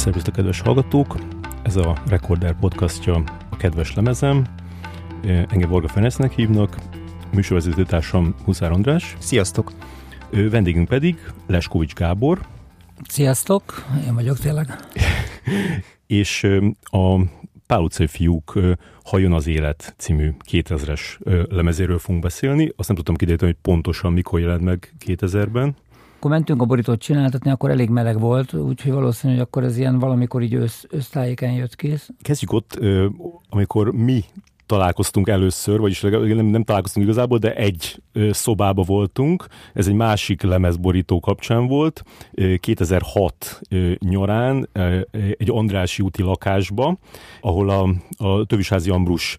Szervusztok, kedves hallgatók! Ez a Recorder podcastja a kedves lemezem. Engem Varga Fenesznek hívnak, műsorvezetőtársam Huszár András. Sziasztok! Vendégünk pedig Leskovics Gábor. Sziasztok, én vagyok tényleg. és a Pál utcai fiúk Hajon az élet című 2000-es lemezéről fogunk beszélni. Azt nem tudtam kideríteni, hogy pontosan mikor jelent meg 2000-ben. Akkor mentünk a borítót csináltatni, akkor elég meleg volt, úgyhogy valószínű, hogy akkor ez ilyen valamikor így össz, össztájéken jött kész. Kezdjük ott, amikor mi találkoztunk először, vagyis nem, nem találkoztunk igazából, de egy szobába voltunk. Ez egy másik lemezborító kapcsán volt. 2006 nyarán egy Andrási úti lakásba, ahol a, a Tövisházi Ambrus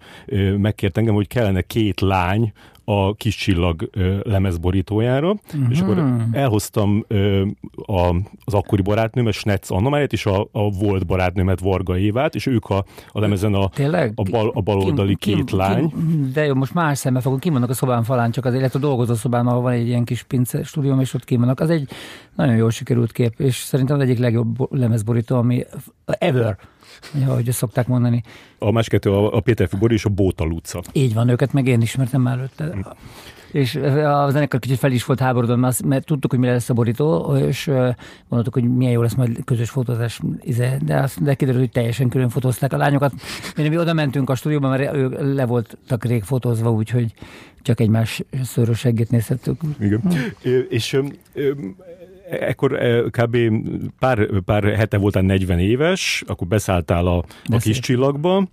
megkért engem, hogy kellene két lány, a kis csillag lemezborítójára, uh-huh. és akkor mhm. elhoztam a, az akkori barátnőmet, Snetz Anna és a, a volt barátnőmet, Varga Évát, és ők a, a lemezen a, a, bal, a baloldali kim, két kim, lány. Kim, de jó, most más szemben fogok, kimonnak a szobán falán, csak az illetve a dolgozó szobán, ahol van egy ilyen kis pince stúdióm, és ott kimonnak. Az egy nagyon jól sikerült kép, és szerintem az egyik legjobb lemezborító, ami ever ahogy ezt szokták mondani. A más kettő a, a Péter Fibori és a Bóta Luca. Így van, őket meg én ismertem már előtte. Hm. És a zenekar kicsit fel is volt háborodva, mert, tudtuk, hogy mi lesz a borító, és gondoltuk, hogy milyen jó lesz majd közös fotózás, izé, de, azt, de kiderült, hogy teljesen külön fotózták a lányokat. Mi, mi oda mentünk a stúdióba, mert ők le voltak rég fotózva, úgyhogy csak egymás szőrös seggét nézhettük. Igen. Hm. És ekkor eh, kb. pár, pár hete voltál 40 éves, akkor beszálltál a, a kis csillagba,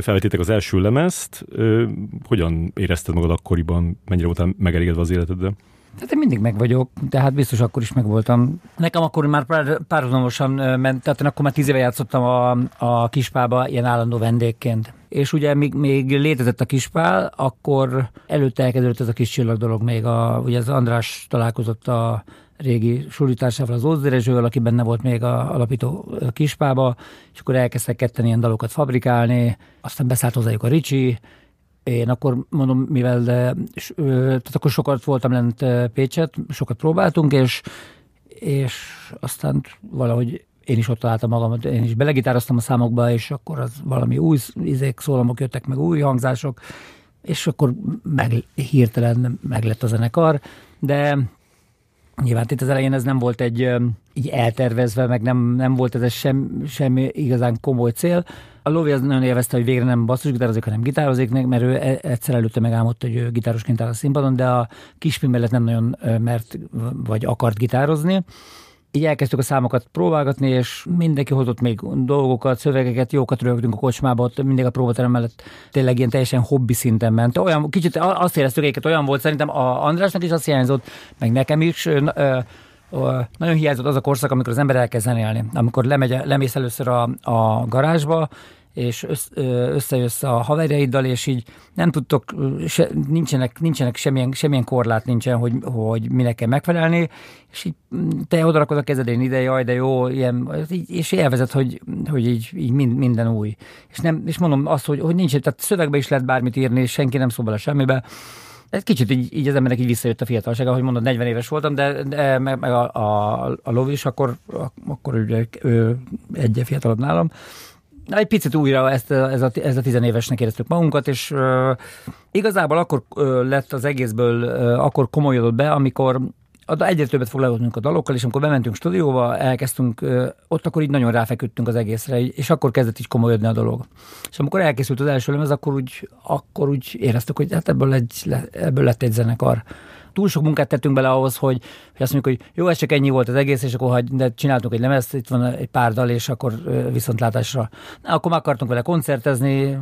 felvettétek az első lemezt. Hogyan érezted magad akkoriban? Mennyire voltál megelégedve az életeddel? Tehát én mindig meg vagyok, tehát biztos akkor is meg voltam. Nekem akkor már pár, párhuzamosan ment, tehát én akkor már tíz éve játszottam a, a kispába ilyen állandó vendégként. És ugye még, még létezett a kispál, akkor előtte elkezdődött ez a kis csillag dolog még. A, ugye az András találkozott a régi sulitársával, az Ózdérezsővel, aki benne volt még a alapító kispába, és akkor elkezdtek ketten ilyen dalokat fabrikálni, aztán beszállt hozzájuk a Ricsi, én akkor mondom, mivel de, tehát akkor sokat voltam lent Pécset, sokat próbáltunk, és, és aztán valahogy én is ott találtam magam, én is belegitároztam a számokba, és akkor az valami új izék, szólamok jöttek, meg új hangzások, és akkor meg, hirtelen meg lett a zenekar, de Nyilván itt az elején ez nem volt egy így eltervezve, meg nem, nem volt ez sem, semmi igazán komoly cél. A Lovi az nagyon élvezte, hogy végre nem basszusgitározik, hanem gitározik, mert ő e, egyszer előtte megálmodta, hogy ő gitárosként áll a színpadon, de a kispin mellett nem nagyon mert vagy akart gitározni így elkezdtük a számokat próbálgatni, és mindenki hozott még dolgokat, szövegeket, jókat rögtünk a kocsmába, ott mindig a próbaterem mellett tényleg ilyen teljesen hobbi szinten ment. Olyan, kicsit azt éreztük, hogy olyan volt, szerintem a Andrásnak is azt hiányzott, meg nekem is, ö, ö, nagyon hiányzott az a korszak, amikor az ember elkezd zenélni. Amikor lemegy, lemész először a, a garázsba, és összejössz a haverjaiddal, és így nem tudtok, se, nincsenek, nincsenek semmilyen, semmilyen korlát nincsen, hogy, hogy minek kell megfelelni, és így mm, te odarakod a kezedén ide, jaj, de jó, ilyen, és élvezed, hogy, hogy így, így minden új. És, nem, és mondom azt, hogy, hogy nincs, tehát szövegbe is lehet bármit írni, és senki nem szól bele semmibe, ez kicsit így, így az embernek így visszajött a fiatalság, ahogy mondod, 40 éves voltam, de, de meg, meg a, a, a Lovi is, akkor, akkor ő, ő egy fiatalabb nálam, egy picit újra ezt, ez, a, ez a tizenévesnek éreztük magunkat, és uh, igazából akkor uh, lett az egészből, uh, akkor komolyodott be, amikor egyre többet foglalkoztunk a dalokkal, és amikor bementünk stúdióba, elkezdtünk, ott akkor így nagyon ráfeküdtünk az egészre, és akkor kezdett így komolyodni a dolog. És amikor elkészült az első lemez, akkor úgy, akkor úgy éreztük, hogy hát ebből, egy, ebből lett egy zenekar túl sok munkát tettünk bele ahhoz, hogy, hogy azt mondjuk, hogy jó, ez csak ennyi volt az egész, és akkor hagy, de csináltunk egy lemezt, itt van egy pár dal, és akkor viszontlátásra. Na, akkor meg akartunk vele koncertezni,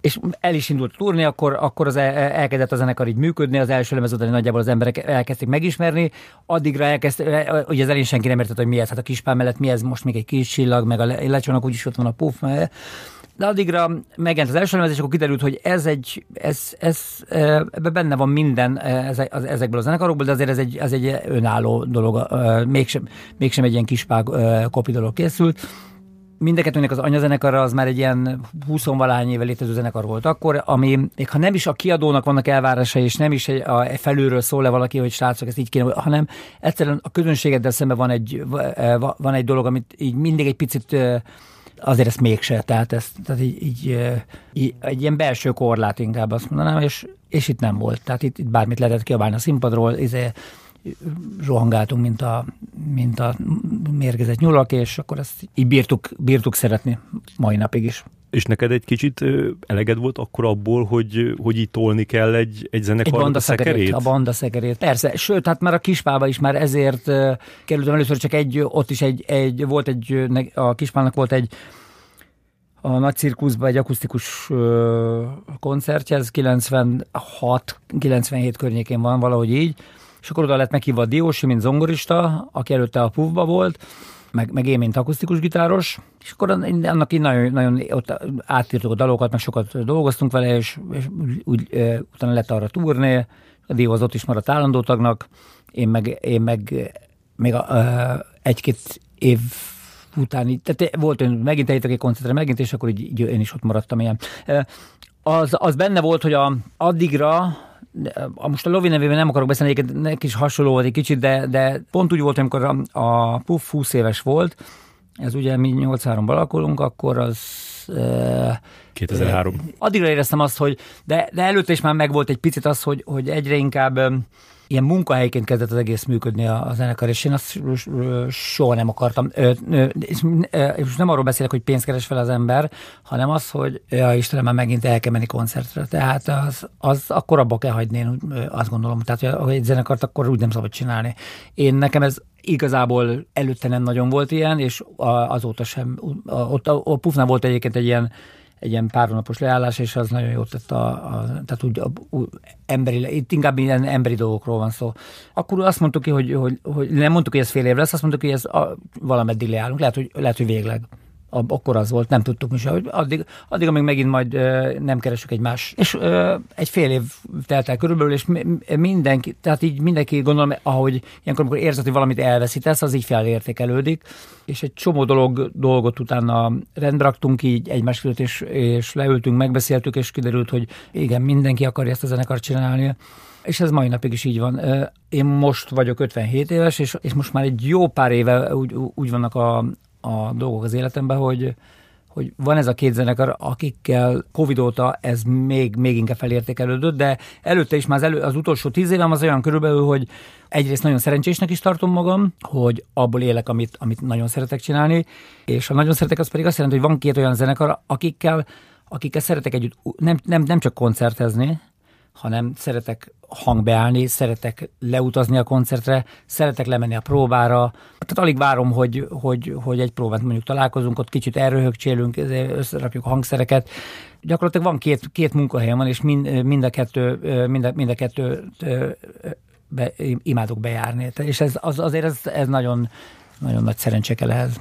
és el is indult turni, akkor, akkor az el, elkezdett a zenekar így működni, az első lemez után nagyjából az emberek elkezdték megismerni, addigra elkezd, ugye az elén senki nem értett, hogy mi ez, hát a kispál mellett mi ez, most még egy kis csillag, meg a lecsónak úgyis ott van a puff, de addigra megjelent az első lemez, és akkor kiderült, hogy ez egy, ez, ez, ebben benne van minden ezekből a zenekarokból, de azért ez egy, ez egy önálló dolog, mégsem, mégsem egy ilyen kispág kopi dolog készült. Mindkettőnek az anyazenekara az már egy ilyen 20 valány éve létező zenekar volt akkor, ami még ha nem is a kiadónak vannak elvárásai, és nem is a felülről szól le valaki, hogy srácok, ezt így kéne, hanem egyszerűen a közönségeddel szemben van egy, van egy dolog, amit így mindig egy picit azért ezt mégse, tehát, ez, tehát így, így, így, egy ilyen belső korlát inkább azt mondanám, és, és itt nem volt. Tehát itt, itt bármit lehetett kiabálni a színpadról, izé, rohangáltunk, mint a, mint a mérgezett nyulak, és akkor ezt így bírtuk, bírtuk szeretni mai napig is. És neked egy kicsit eleged volt akkor abból, hogy, hogy itt tolni kell egy, egy zenekar egy banda szekerét? A banda szekerét, persze. Sőt, hát már a Kispába is már ezért kerültem először csak egy, ott is egy, egy volt egy, a Kispának volt egy a nagy cirkuszban egy akusztikus koncertje, ez 96-97 környékén van, valahogy így, és akkor oda lett meghívva a Diósi, mint zongorista, aki előtte a Pufba volt, meg, meg én, mint akusztikus gitáros, és akkor annak így nagyon, nagyon ott átírtuk a dalokat, meg sokat dolgoztunk vele, és, és úgy, úgy utána lett arra turné, a Dió az ott is maradt állandó tagnak, én meg, én meg még a, e, egy-két év után, tehát volt ön megint eljöttek egy koncertre, megint, és akkor így, így én is ott maradtam ilyen. Az, az benne volt, hogy a, addigra most a Lovi nevében nem akarok beszélni, egyébként neki is hasonló volt egy kicsit, de, de pont úgy volt, amikor a, a Puff 20 éves volt, ez ugye mi 83-ban alakulunk, akkor az 2003. Addigra éreztem azt, hogy, de, de előtte is már megvolt egy picit az, hogy, hogy egyre inkább ilyen munkahelyként kezdett az egész működni a, a zenekar, és én azt soha nem akartam. És nem arról beszélek, hogy pénzt keres fel az ember, hanem az, hogy ja, Istenem, már megint el kell menni koncertre. Tehát az, az akkor abba kell hagyni, én azt gondolom. Tehát, hogy egy zenekart akkor úgy nem szabad csinálni. Én nekem ez igazából előtte nem nagyon volt ilyen, és azóta sem. Ott a, a Pufnál volt egyébként egy ilyen egy ilyen pár leállás, és az nagyon jót tett a, a tehát úgy, a, úgy emberi, itt inkább ilyen emberi dolgokról van szó. Akkor azt mondtuk ki, hogy, hogy, hogy nem mondtuk, hogy ez fél év lesz, azt mondtuk, hogy ez a, valameddig leállunk, lehet, hogy, lehet, hogy végleg akkor az volt, nem tudtuk mi se, hogy addig, addig amíg megint majd nem keresünk egymás. És egy fél év telt el körülbelül, és mindenki, tehát így mindenki gondolom, ahogy ilyenkor, amikor érzed, hogy valamit elveszítesz, az így felértékelődik, és egy csomó dolog, dolgot utána rendbe raktunk így egymás között, és, és leültünk, megbeszéltük, és kiderült, hogy igen, mindenki akarja ezt a zenekart csinálni. És ez mai napig is így van. Én most vagyok 57 éves, és, és most már egy jó pár éve úgy, úgy vannak a, a dolgok az életemben, hogy, hogy van ez a két zenekar, akikkel Covid óta ez még, még inkább felértékelődött, de előtte is már az, elő, az utolsó tíz évem az olyan körülbelül, hogy egyrészt nagyon szerencsésnek is tartom magam, hogy abból élek, amit, amit nagyon szeretek csinálni, és ha nagyon szeretek, az pedig azt jelenti, hogy van két olyan zenekar, akikkel, akikkel szeretek együtt nem, nem, nem csak koncertezni, hanem szeretek hangbeállni, szeretek leutazni a koncertre, szeretek lemenni a próbára. Tehát alig várom, hogy, hogy, hogy egy próbát mondjuk találkozunk, ott kicsit elröhögcsélünk, összerakjuk a hangszereket. Gyakorlatilag van két, két munkahelyem van, és mind, mind a kettő, mind a, mind a kettő be, imádok bejárni. És ez, az, azért ez, ez nagyon, nagyon nagy szerencse kell ehhez.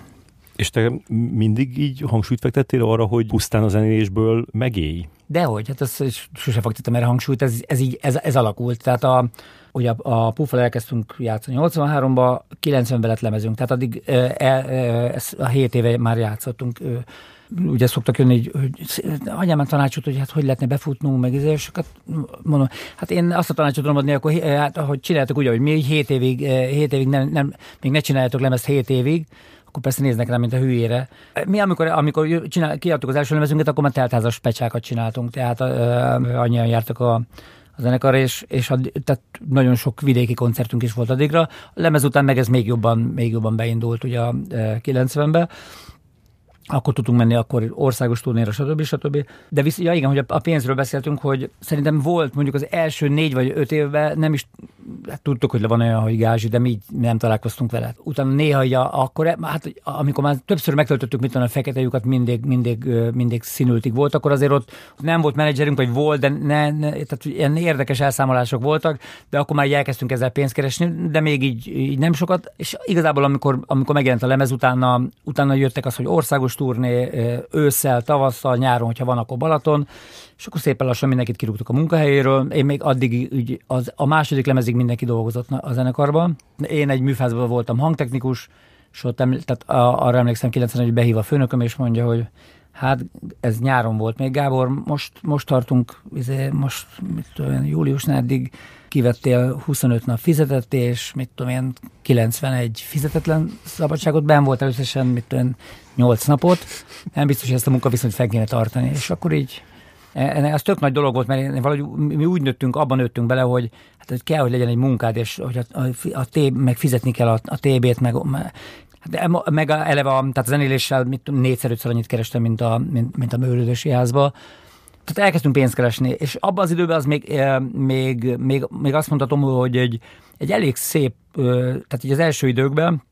És te mindig így hangsúlyt fektettél arra, hogy pusztán a zenélésből megélj? Dehogy, hát ezt sose fektettem erre hangsúlyt, ez, ez így, ez, ez alakult. Tehát a, ugye a, a Puffal elkezdtünk játszani 83-ba, 90-ben lett lemezünk, tehát addig e, e, a 7 éve már játszottunk. Ugye szoktak jönni, hogy, hogy már tanácsot, hogy hát hogy lehetne befutnunk, meg ezért, és hát mondom, hát én azt a tanácsot tudom adni, akkor hát, hogy csináljátok úgy, hogy mi 7 évig, 7 évig nem, nem, még ne csináljátok lemezt 7 évig, akkor persze néznek rá, mint a hülyére. Mi amikor, amikor csinál, kiadtuk az első lemezünket, akkor már teltházas pecsákat csináltunk, tehát uh, annyian jártak a, a zenekar, és, és a, tehát nagyon sok vidéki koncertünk is volt addigra. A lemez után meg ez még jobban, még jobban beindult ugye a 90-ben akkor tudtunk menni akkor országos turnéra, stb. stb. De visz, ja igen, hogy a pénzről beszéltünk, hogy szerintem volt mondjuk az első négy vagy öt évben nem is hát tudtuk, hogy le van olyan, hogy gázsi, de mi így nem találkoztunk vele. Utána néha, ja, akkor, hát amikor már többször megtöltöttük, mit a fekete lyukat, mindig, mindig, mindig színültig volt, akkor azért ott nem volt menedzserünk, vagy volt, de ne, ne, tehát ilyen érdekes elszámolások voltak, de akkor már elkezdtünk ezzel pénzt keresni, de még így, így nem sokat, és igazából amikor, amikor megjelent a lemez, utána, utána jöttek az, hogy országos turné, ősszel, tavasszal, nyáron, hogyha van, akkor Balaton, és akkor szépen lassan mindenkit kirúgtuk a munkahelyéről. Én még addig úgy, az, a második lemezig mindenki dolgozott a zenekarban. Én egy műfázban voltam hangtechnikus, és ott eml- tehát arra emlékszem 90 hogy behív a főnököm, és mondja, hogy hát ez nyáron volt még, Gábor, most, most tartunk, izé, most mit tudom én, július eddig kivettél 25 nap fizetett, és mit tudom én, 91 fizetetlen szabadságot, ben volt összesen, mit tudom én, 8 napot, nem biztos, hogy ezt a munkaviszonyt fel kéne tartani, és akkor így ez tök nagy dolog volt, mert valahogy mi úgy nőttünk, abban nőttünk bele, hogy, hát, hogy kell, hogy legyen egy munkád, és hogy a, a, a TB, meg fizetni kell a, a TB-t, meg, de meg eleve, a, tehát a zenéléssel mit, négyszer, ötször annyit kerestem, mint a, mint, mint a művelődési házba. Tehát elkezdtünk pénzt keresni, és abban az időben az még, eh, még, még, még azt mondhatom, hogy egy, egy elég szép, tehát így az első időkben,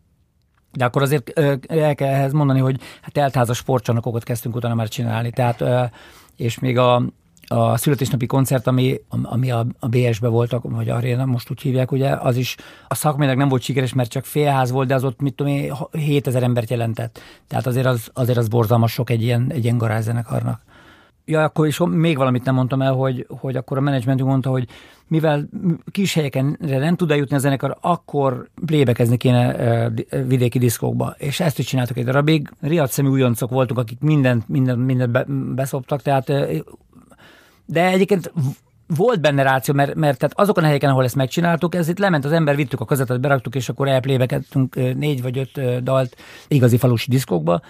de akkor azért el kell ehhez mondani, hogy hát eltházas sportcsarnokokat kezdtünk utána már csinálni, tehát és még a, a születésnapi koncert, ami, ami a, a BS-be voltak, vagy Arena, most úgy hívják, ugye, az is a szakmailag nem volt sikeres, mert csak félház volt, de az ott, mit tudom én, 7000 embert jelentett. Tehát azért az, azért az borzalmas sok egy ilyen, egy ilyen garázzenekarnak. Ja, akkor is még valamit nem mondtam el, hogy, hogy akkor a menedzsmentünk mondta, hogy mivel kis helyeken nem tud eljutni a zenekar, akkor plébekezni kéne vidéki diszkókba. És ezt is csináltuk egy darabig. Riad szemű újoncok voltunk, akik mindent, mindent, mindent be, beszoptak, tehát de egyébként volt benne ráció, mert, mert tehát azokon a helyeken, ahol ezt megcsináltuk, ez itt lement az ember, vittük a kazetet, beraktuk, és akkor elplébekedtünk négy vagy öt dalt igazi falusi diszkokba,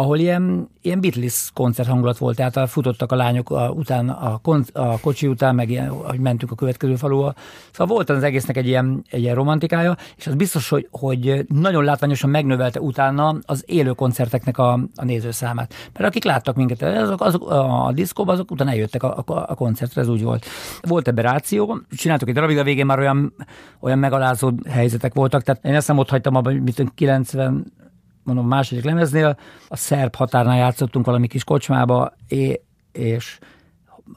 ahol ilyen, ilyen Beatles koncert hangulat volt, tehát futottak a lányok a, után, a, kon, a kocsi után, meg ilyen, ahogy mentünk a következő faluba. Szóval volt az egésznek egy ilyen, egy ilyen romantikája, és az biztos, hogy, hogy nagyon látványosan megnövelte utána az élő koncerteknek a, a nézőszámát. Mert akik láttak minket azok, azok a diszkóban, azok utána eljöttek a, a, a koncertre, ez úgy volt. Volt ebbe ráció, csináltuk egy darabig, a végén már olyan, olyan megalázó helyzetek voltak, tehát én ezt nem ott hagytam abban, hogy 90 mondom, a második lemeznél, a szerb határnál játszottunk valami kis kocsmába, és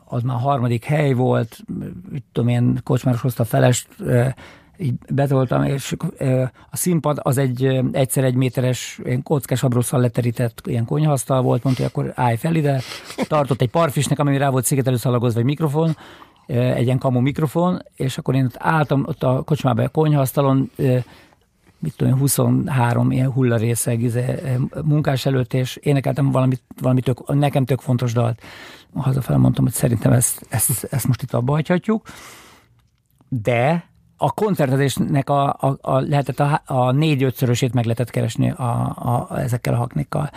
az már a harmadik hely volt, mit tudom én, kocsmáros hozta a felest, így betoltam, és a színpad az egy egyszer egy méteres ilyen kockás abrosszal leterített ilyen konyhasztal volt, mondta, hogy akkor állj fel ide, tartott egy parfisnek, ami rá volt szigetelőszalagozva egy mikrofon, egy ilyen kamu mikrofon, és akkor én ott álltam ott a kocsmában a konyhasztalon, mit tudom, 23 ilyen hullarészeg izé, munkás előtt, és énekeltem valamit, valamit tök, nekem tök fontos dalt. Hazafel mondtam, hogy szerintem ezt, ezt, ezt most itt abba hagyhatjuk. De a koncertezésnek a, a, a lehetett a, a négy-ötszörösét meg lehetett keresni a, a, ezekkel a haknikkal.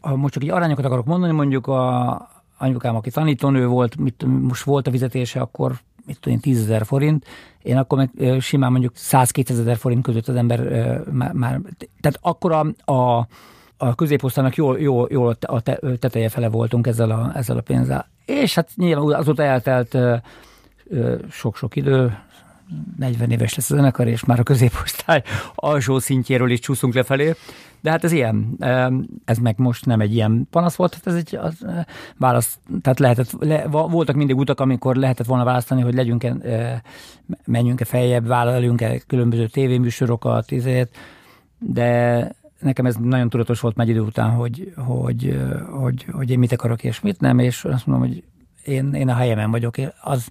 Ha most csak egy arányokat akarok mondani, mondjuk a anyukám, aki tanítónő volt, mit, most volt a fizetése, akkor mit tudom én, 10 ezer forint, én akkor meg simán mondjuk 100-200 ezer forint között az ember már, már tehát akkor a, a a középosztának jól, jól, jól a teteje fele voltunk ezzel a, ezzel a pénzzel. És hát nyilván azóta eltelt sok-sok idő, 40 éves lesz a zenekar, és már a középosztály alsó szintjéről is csúszunk lefelé. De hát ez ilyen, ez meg most nem egy ilyen panasz volt, hát ez egy az, válasz, tehát lehetett, le, voltak mindig utak, amikor lehetett volna választani, hogy legyünk-e, menjünk-e feljebb, vállaljunk-e különböző tévéműsorokat, izét, de nekem ez nagyon tudatos volt egy idő után, hogy, hogy, hogy, hogy én mit akarok és mit nem, és azt mondom, hogy én, én a helyemen vagyok. Az,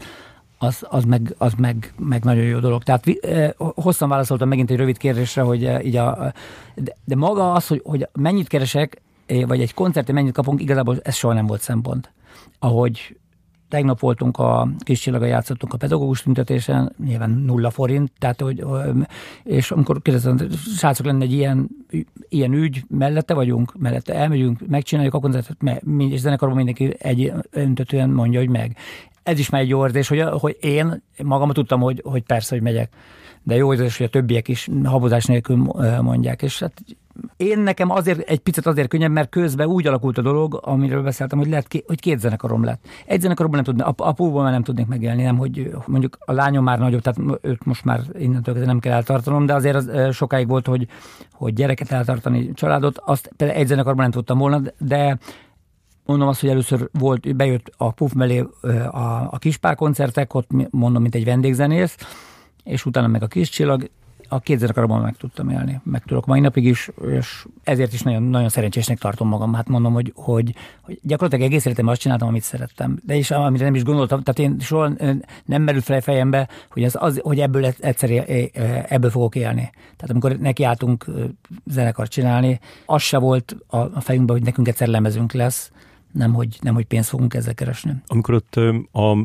az, az, meg, az meg, meg nagyon jó dolog. Tehát eh, hosszan válaszoltam megint egy rövid kérdésre, hogy eh, így a, de, de maga az, hogy, hogy mennyit keresek, eh, vagy egy koncerten mennyit kapunk, igazából ez soha nem volt szempont. Ahogy tegnap voltunk a kis csillaga játszottunk a pedagógus tüntetésen, nyilván nulla forint, tehát hogy, és amikor kérdezem, srácok lenne egy ilyen, ilyen ügy, mellette vagyunk, mellette elmegyünk, megcsináljuk a koncertet, és zenekarban mindenki egy öntötően mondja, hogy meg ez is már egy jó érzés, hogy, hogy én magam tudtam, hogy, hogy persze, hogy megyek. De jó érzés, hogy a többiek is habozás nélkül mondják. És hát én nekem azért egy picit azért könnyebb, mert közben úgy alakult a dolog, amiről beszéltem, hogy lehet, hogy két zenekarom lett. Egy zenekaromban nem tudnék, apóban már nem tudnék megélni, nem, hogy mondjuk a lányom már nagyobb, tehát őt most már innentől kezdve nem kell eltartanom, de azért az sokáig volt, hogy, hogy gyereket eltartani, családot, azt egy zenekarban nem tudtam volna, de Mondom azt, hogy először volt, bejött a Puff mellé a, a Kispál koncertek, ott mondom, mint egy vendégzenész, és utána meg a Kis Csillag, a két zenekarban meg tudtam élni. Meg tudok mai napig is, és ezért is nagyon, nagyon szerencsésnek tartom magam. Hát mondom, hogy, hogy, hogy gyakorlatilag egész életemben azt csináltam, amit szerettem. De is, amire nem is gondoltam, tehát én soha nem merült fel a fejembe, hogy, az, az, hogy ebből egyszer ebből fogok élni. Tehát amikor nekiálltunk zenekart csinálni, az se volt a fejünkben, hogy nekünk egyszer lemezünk lesz, nem hogy, nem, hogy pénzt fogunk ezzel keresni. Amikor ott a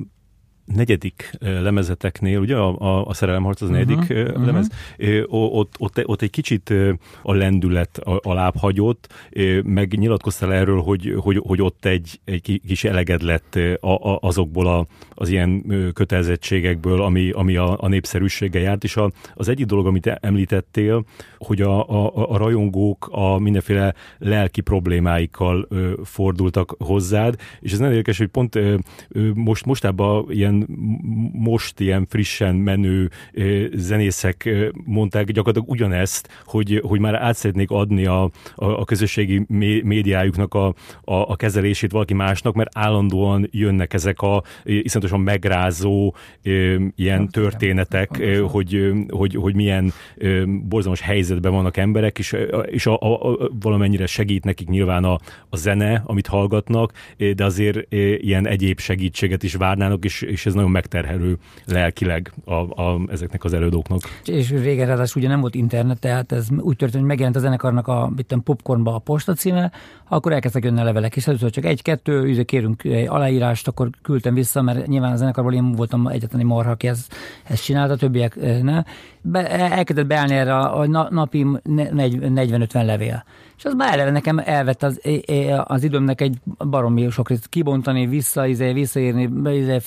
negyedik lemezeteknél, ugye a, a, a Szerelemharc az negyedik uh-huh, lemez, uh-huh. ott, ott, ott egy kicsit a lendület alább hagyott, meg nyilatkoztál erről, hogy, hogy, hogy ott egy, egy kis eleged lett azokból a, az ilyen kötelezettségekből, ami, ami a, a népszerűséggel járt, és a, az egyik dolog, amit említettél, hogy a, a, a rajongók a mindenféle lelki problémáikkal fordultak hozzád, és ez nagyon érdekes, hogy pont most, mostában ilyen ilyen most ilyen frissen menő zenészek mondták gyakorlatilag ugyanezt, hogy, hogy már át szeretnék adni a, a, a közösségi médiájuknak a, a, a kezelését valaki másnak, mert állandóan jönnek ezek a iszonyatosan megrázó ilyen történetek, hogy, hogy, hogy milyen borzalmas helyzetben vannak emberek, és, és a, a, a, valamennyire segít nekik nyilván a, a zene, amit hallgatnak, de azért ilyen egyéb segítséget is várnának, és, és és ez nagyon megterhelő lelkileg a, a, ezeknek az előadóknak. És régen ráadásul ugye nem volt internet, tehát ez úgy történt, hogy megjelent a zenekarnak a bitten popcornba a posta címe, akkor elkezdtek jönni a levelek, és először csak egy-kettő, ugye kérünk aláírást, akkor küldtem vissza, mert nyilván a zenekarból én voltam egyetlen marha, aki ezt, ezt csinálta, többiek eh, ne. Be, elkezdett beállni erre a napi 40-50 levél. És az már eleve nekem elvett az, az időmnek egy baromi sok részt kibontani, vissza, izé, visszaírni, izé,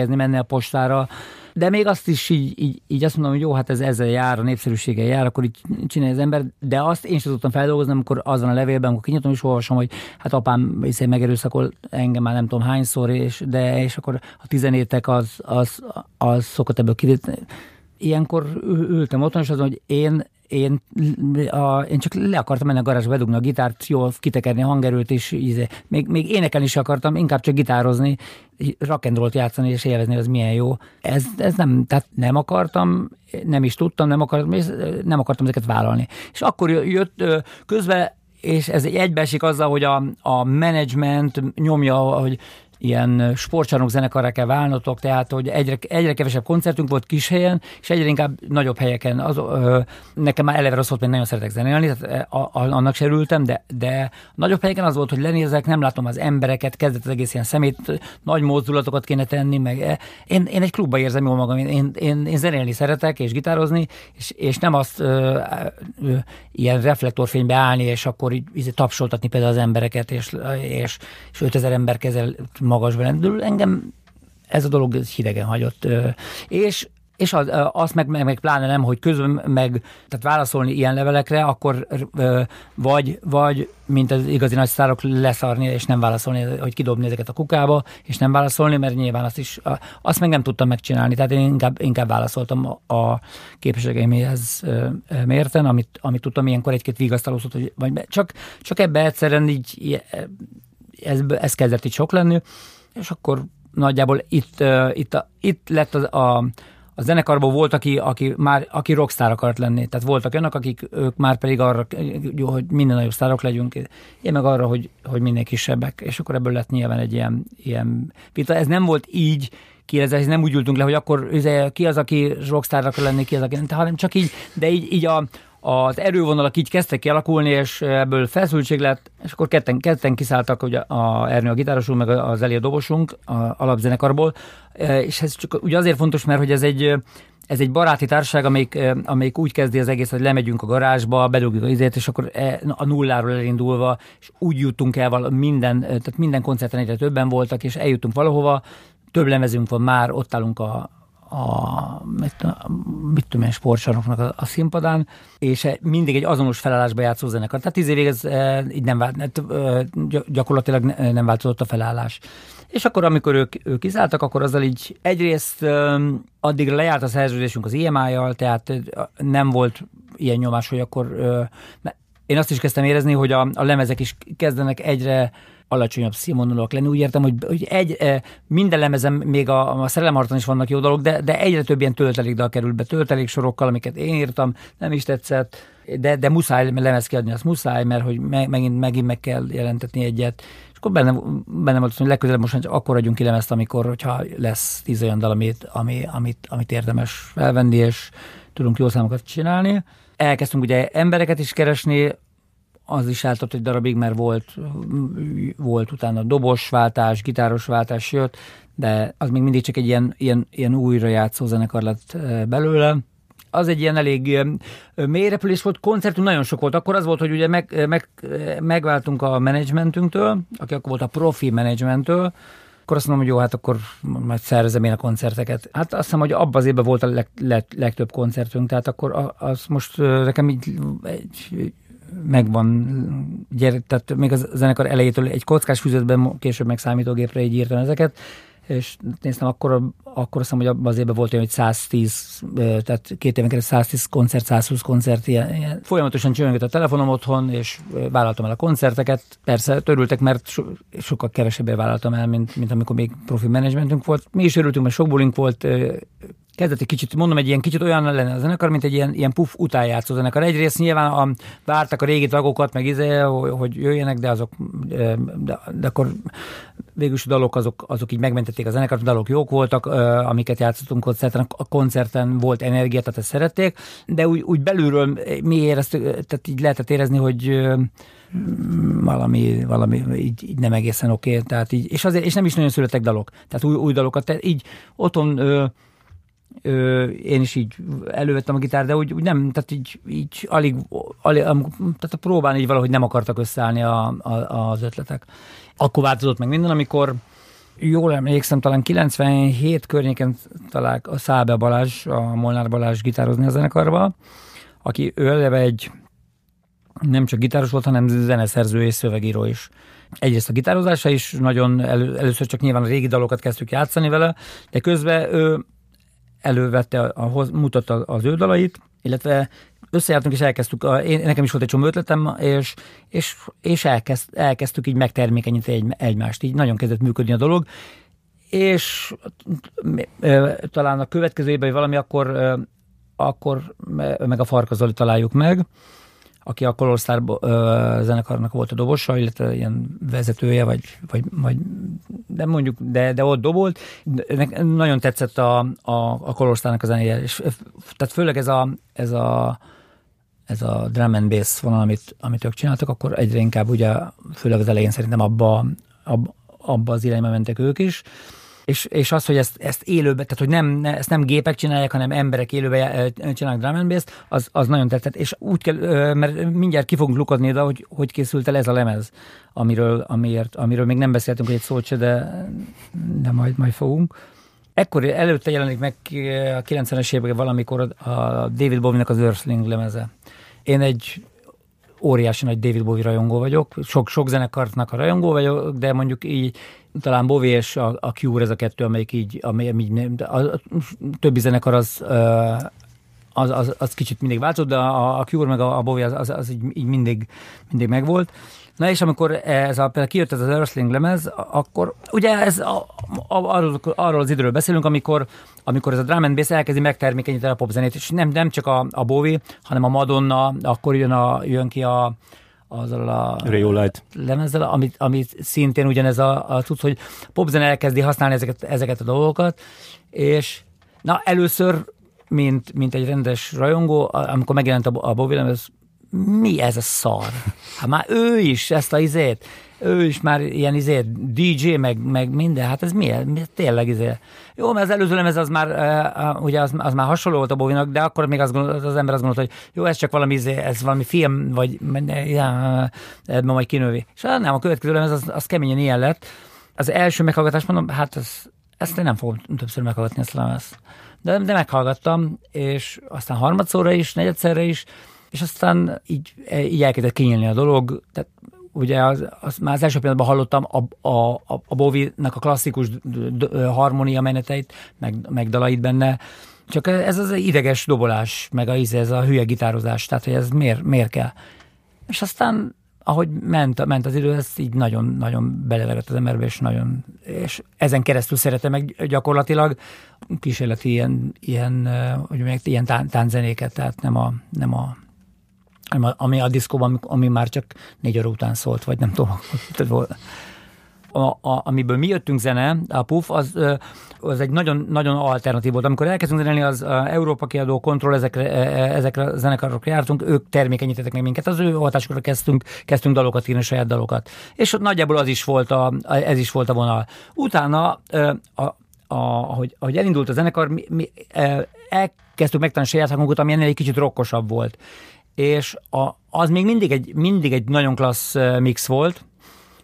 felbélyegezni, menni a postára, de még azt is így, így, így azt mondom, hogy jó, hát ez ezzel jár, a népszerűséggel jár, akkor így csinálja az ember, de azt én sem tudtam feldolgozni, amikor azon a levélben, amikor kinyitom és olvasom, hogy hát apám hiszen megerőszakol engem már nem tudom hányszor, és, de és akkor a tizenétek az, az, az szokott ebből kivíteni. Ilyenkor ültem otthon, és azon, hogy én én, a, én csak le akartam menni a garázsba, bedugni a gitárt, jól kitekerni a hangerőt, és íze. Még, még énekelni is akartam, inkább csak gitározni, rock'n'rollt játszani és élvezni, az milyen jó. Ez, ez nem, tehát nem akartam, nem is tudtam, nem akartam, nem akartam ezeket vállalni. És akkor jött közben és ez egybeesik azzal, hogy a, a menedzsment nyomja, hogy ilyen sportcsarnok zenekarra kell válnotok, tehát hogy egyre, egyre kevesebb koncertünk volt kis helyen, és egyre inkább nagyobb helyeken. Az, ö, nekem már eleve rossz volt, mert nagyon szeretek zenélni, tehát a, a, annak se örültem, de, de nagyobb helyeken az volt, hogy lenézek, nem látom az embereket, kezdett az egész ilyen szemét, nagy mozdulatokat kéne tenni, meg e, én, én egy klubba érzem jól magam, én, én, én zenélni szeretek, és gitározni, és, és nem azt ö, ö, ilyen reflektorfénybe állni, és akkor így, így tapsoltatni például az embereket, és, és, és 5000 ember kezel magasba lendül. Engem ez a dolog hidegen hagyott. És és az, azt meg, meg, meg pláne nem, hogy közben meg, tehát válaszolni ilyen levelekre, akkor vagy, vagy mint az igazi nagy sztárok leszarni, és nem válaszolni, hogy kidobni ezeket a kukába, és nem válaszolni, mert nyilván azt is, azt meg nem tudtam megcsinálni, tehát én inkább, inkább válaszoltam a képességeimhez mérten, amit, amit tudtam ilyenkor egy-két vigasztalózót, hogy vagy csak, csak ebbe egyszerűen így ez, ez kezdett itt sok lenni, és akkor nagyjából itt, itt, itt lett az, a, a zenekarban volt, aki, aki már aki rockstar akart lenni. Tehát voltak önök, akik ők már pedig arra, hogy minden nagyobb sztárok legyünk, én meg arra, hogy, hogy minél kisebbek. És akkor ebből lett nyilván egy ilyen, ilyen vita. Ez nem volt így kérdezés, nem úgy ültünk le, hogy akkor ki az, aki rockstar akar lenni, ki az, aki nem, hanem csak így, de így, így a, az erővonalak így kezdtek kialakulni, és ebből feszültség lett, és akkor ketten, ketten kiszálltak ugye a Ernő a gitárosunk, meg az Eli a dobosunk a alapzenekarból, e, és ez csak ugye azért fontos, mert hogy ez egy ez egy baráti társaság, amelyik, e, amelyik úgy kezdi az egész, hogy lemegyünk a garázsba, bedugjuk az izét, és akkor e, a nulláról elindulva, és úgy jutunk el vala, minden, tehát minden koncerten egyre többen voltak, és eljutunk valahova, több lemezünk van már, ott állunk a, a, mit, mit tudom én, sportsarnoknak a, a színpadán, és mindig egy azonos felállásba játszó zenekar. Tehát tíz évig ez e, így nem vált, e, gyakorlatilag nem változott a felállás. És akkor, amikor ők, ők kiszálltak, akkor azzal így egyrészt addigra lejárt a szerződésünk az IMI-jal, tehát nem volt ilyen nyomás, hogy akkor én azt is kezdtem érezni, hogy a, a lemezek is kezdenek egyre alacsonyabb színvonalak lenni. Úgy értem, hogy, hogy egy, minden lemezem, még a, a szerelemharton is vannak jó dolgok, de, de egyre több ilyen töltelékdal kerül be, tölteléksorokkal, amiket én írtam, nem is tetszett, de, de muszáj lemez kiadni, azt muszáj, mert hogy megint, megint meg kell jelentetni egyet. És akkor benne, benne volt, hogy legközelebb most akkor adjunk ki lemezt, amikor, hogyha lesz tíz olyan dal, amit, ami, amit, amit érdemes felvenni, és tudunk jó számokat csinálni. Elkezdtünk ugye embereket is keresni, az is eltart egy darabig, mert volt, volt utána dobosváltás, gitárosváltás jött, de az még mindig csak egy ilyen, ilyen, ilyen újrajátszó zenekar lett eh, belőle. Az egy ilyen elég eh, mélyrepülés volt, koncertünk nagyon sok volt. Akkor az volt, hogy ugye meg, eh, meg, megváltunk a menedzsmentünktől, aki akkor volt a profi menedzsmenttől, akkor azt mondom, hogy jó, hát akkor majd szervezem én a koncerteket. Hát azt hiszem, hogy abban az évben volt a leg, leg, legtöbb koncertünk, tehát akkor az most nekem így egy megvan, gyere, tehát még a zenekar elejétől egy kockás füzetben, később meg számítógépre így írtam ezeket, és néztem, akkor, akkor azt hiszem, hogy az évben volt olyan, hogy 110, tehát két éven keresztül 110 koncert, 120 koncert, ilyen, ilyen. folyamatosan csörögött a telefonom otthon, és vállaltam el a koncerteket. Persze törültek, mert so, sokkal kevesebbé vállaltam el, mint, mint amikor még profi menedzsmentünk volt. Mi is örültünk, mert sok bulink volt, kezdett egy kicsit, mondom, egy ilyen kicsit olyan lenne a zenekar, mint egy ilyen, ilyen puff utánjátszó zenekar. Egyrészt nyilván a, vártak a régi tagokat, meg izé, hogy jöjjenek, de azok, de, de akkor végülis a dalok azok, azok így megmentették a zenekart, a dalok jók voltak, amiket játszottunk koncerten, a koncerten volt energia, tehát ezt szerették, de úgy, úgy belülről mi éreztük, tehát így lehetett érezni, hogy valami, valami így, így nem egészen oké, okay, tehát így, és, azért, és nem is nagyon születtek dalok, tehát új, új dalokat, tehát így otthon ö, én is így elővettem a gitár, de úgy, úgy nem, tehát így, így alig, alig tehát a próbán így valahogy nem akartak összeállni a, a, az ötletek. Akkor változott meg minden, amikor jól emlékszem, talán 97 környéken talál a Szábe Balázs, a Molnár Balázs gitározni a zenekarba, aki ő egy nem csak gitáros volt, hanem zeneszerző és szövegíró is. Egyrészt a gitározása is nagyon elő, először csak nyilván a régi dalokat kezdtük játszani vele, de közben ő elővette, a, mutatta az ő dalait, illetve összejártunk és elkezdtük, a, én, nekem is volt egy csomó ötletem, és, és, és elkezd, elkezdtük így megtermékenyíteni egy, egymást, így nagyon kezdett működni a dolog, és e, talán a következő évben valami akkor, e, akkor meg a Farkazoli találjuk meg, aki a Color zenekarnak volt a dobosa, illetve ilyen vezetője, vagy, vagy, vagy de mondjuk, de, de ott dobolt. Nek nagyon tetszett a, a, a Color Starnak a zenéje, és tehát főleg ez a, ez a ez a drum and bass vonal, amit, amit ők csináltak, akkor egyre inkább ugye, főleg az elején szerintem abba, abba, abba az irányba mentek ők is és, és az, hogy ezt, ezt élőben, tehát hogy nem, ne, ezt nem gépek csinálják, hanem emberek élőben csinálnak drum and bass, az, az nagyon tetszett, és úgy kell, mert mindjárt ki fogunk lukodni oda, hogy hogy készült el ez a lemez, amiről, amiért, amiről még nem beszéltünk, egy szót se, de, de majd, majd fogunk. Ekkor előtte jelenik meg a 90-es években valamikor a David Bowie-nek az Earthling lemeze. Én egy óriási nagy David Bowie rajongó vagyok, sok, sok zenekartnak a rajongó vagyok, de mondjuk így talán Bowie és a, a Cure ez a kettő, amelyik így, amely, így a, a, többi zenekar az, az, az, az kicsit mindig változott, de a, a Cure meg a, a Bowie az, az, az így, így mindig, mindig megvolt. Na és amikor ez a, például kijött ez az Earthling lemez, akkor ugye ez a, a, arról, arról az időről beszélünk, amikor, amikor ez a drum and bass elkezdi megtermékenyíteni a popzenét, és nem, nem csak a, a Bowie, hanem a Madonna, akkor jön, a, jön ki a, azzal a Rayolight lemezzel, amit, amit szintén ugyanez a, a tudsz, hogy popzen elkezdi használni ezeket, ezeket a dolgokat, és na először, mint, mint egy rendes rajongó, amikor megjelent a, a Bowie lemez, mi ez a szar? Hát már ő is ezt a izét, ő is már ilyen izét, DJ, meg, meg minden, hát ez mi? mi tényleg izé. Jó, mert az előző lemez az már, uh, ugye az, az, már hasonló volt a Bovinak, de akkor még az, gondolt, az ember azt gondolta, hogy jó, ez csak valami, izé, ez valami film, vagy ja, ebben majd kinővi. És hát nem, a következő lemez az, az keményen ilyen lett. Az első meghallgatás mondom, hát ez, ezt én nem fogom többször meghallgatni ezt a lemezt. De, de meghallgattam, és aztán harmadszorra is, negyedszerre is, és aztán így, így elkezdett kinyílni a dolog, tehát ugye az, az már az első pillanatban hallottam a, a, a, a Bowie-nak a klasszikus harmónia meneteit, meg, meg dalait benne, csak ez az ideges dobolás, meg a, ez a hülye gitározás, tehát hogy ez miért, miért kell. És aztán ahogy ment, ment az idő, ez így nagyon-nagyon belelevett az emberbe, és nagyon, és ezen keresztül szeretem meg gyakorlatilag kísérleti ilyen, ilyen, hogy mondják, ilyen tán, tánzenéket, tehát nem a, nem a ami a diszkóban, ami már csak négy óra után szólt, vagy nem tudom. A, a, amiből mi jöttünk zene, a PUF, az, az egy nagyon, nagyon alternatív volt. Amikor elkezdtünk zenélni, az Európa kiadó kontroll, ezekre, ezekre a zenekarokra jártunk, ők termékenyítettek meg minket, az ő hatásokra kezdtünk, kezdtünk dalokat írni, saját dalokat. És nagyjából az is volt a, ez is volt a vonal. Utána, a, a, ahogy, ahogy elindult a zenekar, mi, mi elkezdtük megtanulni saját hangunkat, ami ennél egy kicsit rokkosabb volt és a, az még mindig egy, mindig egy nagyon klassz mix volt,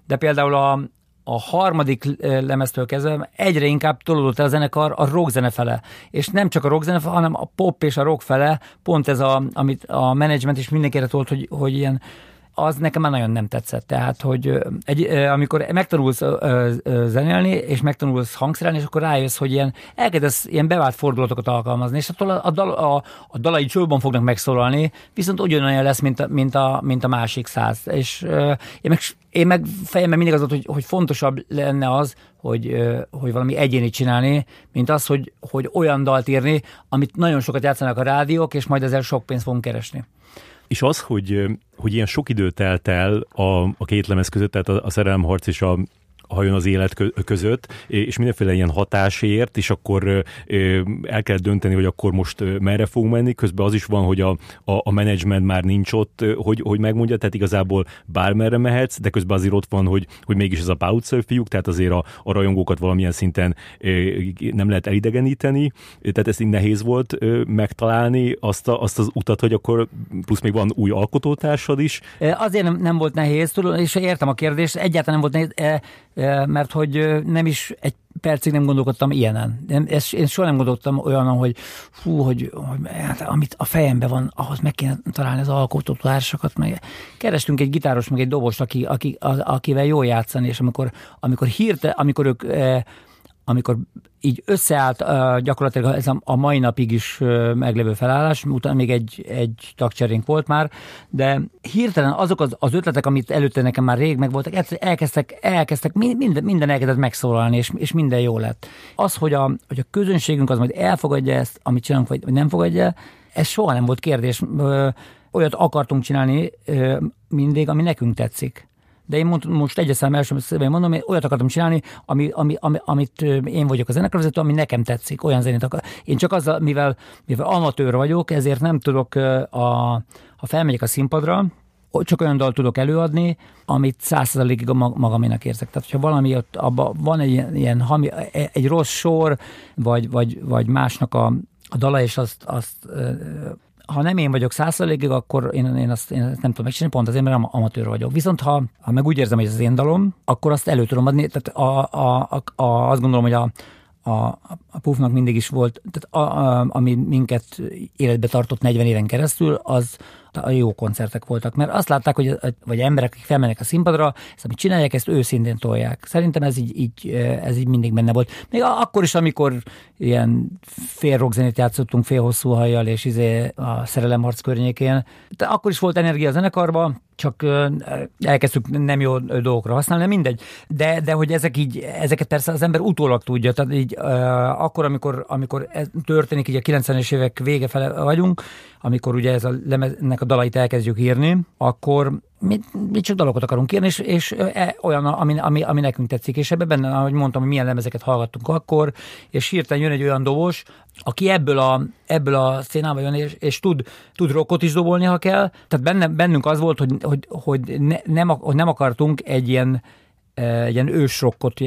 de például a, a harmadik lemeztől kezdve egyre inkább tolódott el a zenekar a rockzene fele. És nem csak a rockzene fele, hanem a pop és a rock fele, pont ez a, amit a menedzsment is mindenkire tolt, hogy, hogy ilyen az nekem már nagyon nem tetszett. Tehát, hogy egy, amikor megtanulsz zenélni, és megtanulsz hangszerelni, és akkor rájössz, hogy ilyen, elkezdesz ilyen bevált fordulatokat alkalmazni, és attól a, a, dal, a, a dalai csőben fognak megszólalni, viszont ugyanolyan lesz, mint a, mint a, mint a másik száz. És én meg, én meg fejemben mindig az volt, hogy, hogy fontosabb lenne az, hogy, hogy valami egyénit csinálni, mint az, hogy, hogy olyan dalt írni, amit nagyon sokat játszanak a rádiók, és majd ezzel sok pénzt fogunk keresni. És az, hogy, hogy ilyen sok idő telt el a, a két lemez között, tehát a, a szerelemharc és a, hajón az élet között, és mindenféle ilyen hatásért, és akkor el kell dönteni, hogy akkor most merre fogunk menni, közben az is van, hogy a, a, a menedzsment már nincs ott, hogy, hogy megmondja, tehát igazából bármerre mehetsz, de közben azért ott van, hogy, hogy mégis ez a Pautzer fiúk, tehát azért a, a rajongókat valamilyen szinten nem lehet elidegeníteni, tehát ezt így nehéz volt megtalálni azt, a, azt az utat, hogy akkor plusz még van új alkotótársad is. Azért nem, nem volt nehéz, tudom, és értem a kérdést, egyáltalán nem volt nehéz mert hogy nem is egy percig nem gondolkodtam ilyenen. Ezt, én soha nem gondoltam olyan, hogy fú, hogy, hogy hát, amit a fejemben van, ahhoz meg kéne találni az alkotótársakat. Meg kerestünk egy gitáros, meg egy dobost, aki, aki, akivel jól játszani, és amikor, amikor hírte, amikor ők amikor így összeállt uh, gyakorlatilag ez a, a mai napig is uh, meglévő felállás, utána még egy, egy tagcserénk volt már, de hirtelen azok az, az ötletek, amit előtte nekem már rég megvoltak, elkezdtek, elkezdtek minden, minden elkezdett megszólalni, és, és minden jó lett. Az, hogy a, hogy a közönségünk az majd elfogadja ezt, amit csinálunk, vagy nem fogadja, ez soha nem volt kérdés. Olyat akartunk csinálni mindig, ami nekünk tetszik de én most egyeszem első szívén mondom, én olyat akartam csinálni, ami, ami, ami, amit én vagyok a zenekarvezető, ami nekem tetszik, olyan zenét akar. Én csak azzal, mivel, mivel amatőr vagyok, ezért nem tudok, a, ha felmegyek a színpadra, csak olyan dal tudok előadni, amit százszerzalékig magaménak érzek. Tehát, hogyha valami ott abban van egy ilyen, ilyen hami, e, egy rossz sor, vagy, vagy, vagy másnak a, a dala, és azt, azt ha nem én vagyok százszerzalékig, akkor én, én, azt, én ezt nem tudom megcsinálni, pont azért, mert amatőr vagyok. Viszont ha, ha meg úgy érzem, hogy ez az én dalom, akkor azt elő tudom adni. Tehát a, a, a, a, azt gondolom, hogy a, a, a Puffnak mindig is volt, tehát a, a, ami minket életbe tartott 40 éven keresztül, az a jó koncertek voltak, mert azt látták, hogy vagy emberek, akik felmennek a színpadra, ezt amit csinálják, ezt őszintén tolják. Szerintem ez így, így, ez így mindig benne volt. Még akkor is, amikor ilyen fél rockzenét játszottunk fél hosszú hajjal, és izé a szerelemharc környékén, de akkor is volt energia a zenekarban, csak elkezdtük nem jó dolgokra használni, mindegy. De, de hogy ezek így, ezeket persze az ember utólag tudja, tehát így akkor, amikor, amikor ez történik, így a 90-es évek vége fele vagyunk, amikor ugye ez a lemeznek a dalait elkezdjük írni, akkor mi, mi csak dalokat akarunk írni, és, és e, olyan, ami, ami, ami nekünk tetszik. És ebben benne, ahogy mondtam, hogy milyen lemezeket hallgattunk akkor, és hirtelen jön egy olyan dobos, aki ebből a, ebből a szénába jön, és, és tud, tud rockot is dobolni, ha kell. Tehát benne, bennünk az volt, hogy, hogy, hogy, ne, nem, hogy nem akartunk egy ilyen egy ilyen ősrockot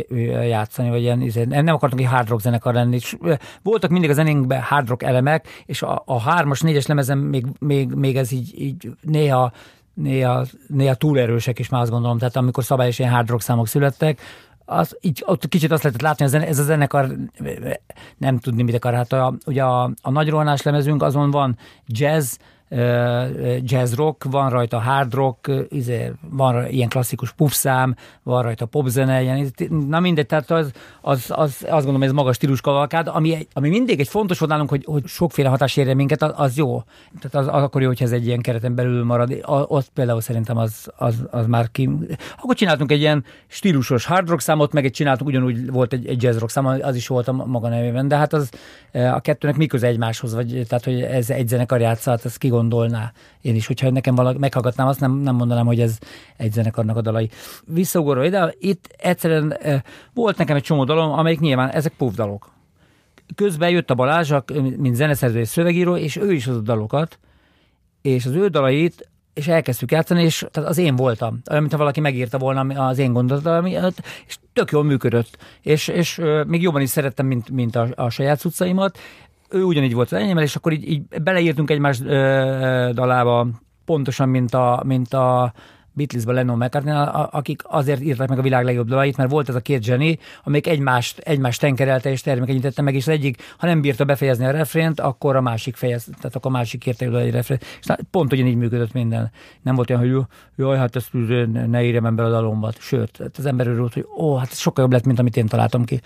játszani, vagy ilyen, izé, nem akartunk egy hard rock zenekar lenni. Voltak mindig a zenénkben hard rock elemek, és a, a hármas, négyes lemezen még, még, még ez így, így néha, néha, néha túl erősek is már azt gondolom. Tehát amikor szabályos ilyen hard rock számok születtek, az, így, ott kicsit azt lehetett látni, hogy ez a zenekar nem tudni, mit akar. Hát a, ugye a, a nagy lemezünk, azon van jazz, jazz rock, van rajta hard rock, izé, van ilyen klasszikus puffszám, van rajta popzene, ilyen, na mindegy, tehát az, az, az, azt gondolom, ez magas stílus kavalkád, ami, ami mindig egy fontos volt nálunk, hogy, hogy sokféle hatás érje minket, az, jó. Tehát az, az akkor jó, hogyha ez egy ilyen kereten belül marad. Ott például szerintem az, az, az már ki... Akkor csináltunk egy ilyen stílusos hard rock számot, meg egy csináltunk, ugyanúgy volt egy, egy jazz rock szám, az is volt a maga nevében, de hát az a kettőnek mi köze egymáshoz, vagy tehát, hogy ez egy zenekar játszat, ezt kigondolná. Én is, hogyha nekem valaki meghallgatnám, azt nem, nem mondanám, hogy ez egy zenekarnak a dalai. Visszaugorva ide, itt egyszerűen volt nekem egy csomó dalom, amelyik nyilván ezek puff dalok. Közben jött a Balázs, mint zeneszerző és szövegíró, és ő is hozott dalokat, és az ő dalait és elkezdtük játszani, és tehát az én voltam. Olyan, mintha valaki megírta volna az én gondolatot, és tök jól működött. És, és még jobban is szerettem, mint, mint a, a saját cuccaimat. Ő ugyanígy volt az enyémmel, és akkor így, így beleírtunk egymás dalába, pontosan, mint a, mint a Beatlesben Lennon mccartney akik azért írták meg a világ legjobb dalait, mert volt ez a két zseni, amelyik egymást, egymást tenkerelte és termékenyítette meg, és az egyik, ha nem bírta befejezni a refrént, akkor a másik fejez, tehát akkor a másik kérte egy refrént. És pont ugyanígy működött minden. Nem volt olyan, hogy jaj, hát ezt ne írjam ember a dalombat. Sőt, az ember örült, hogy ó, hát ez sokkal jobb lett, mint amit én találtam ki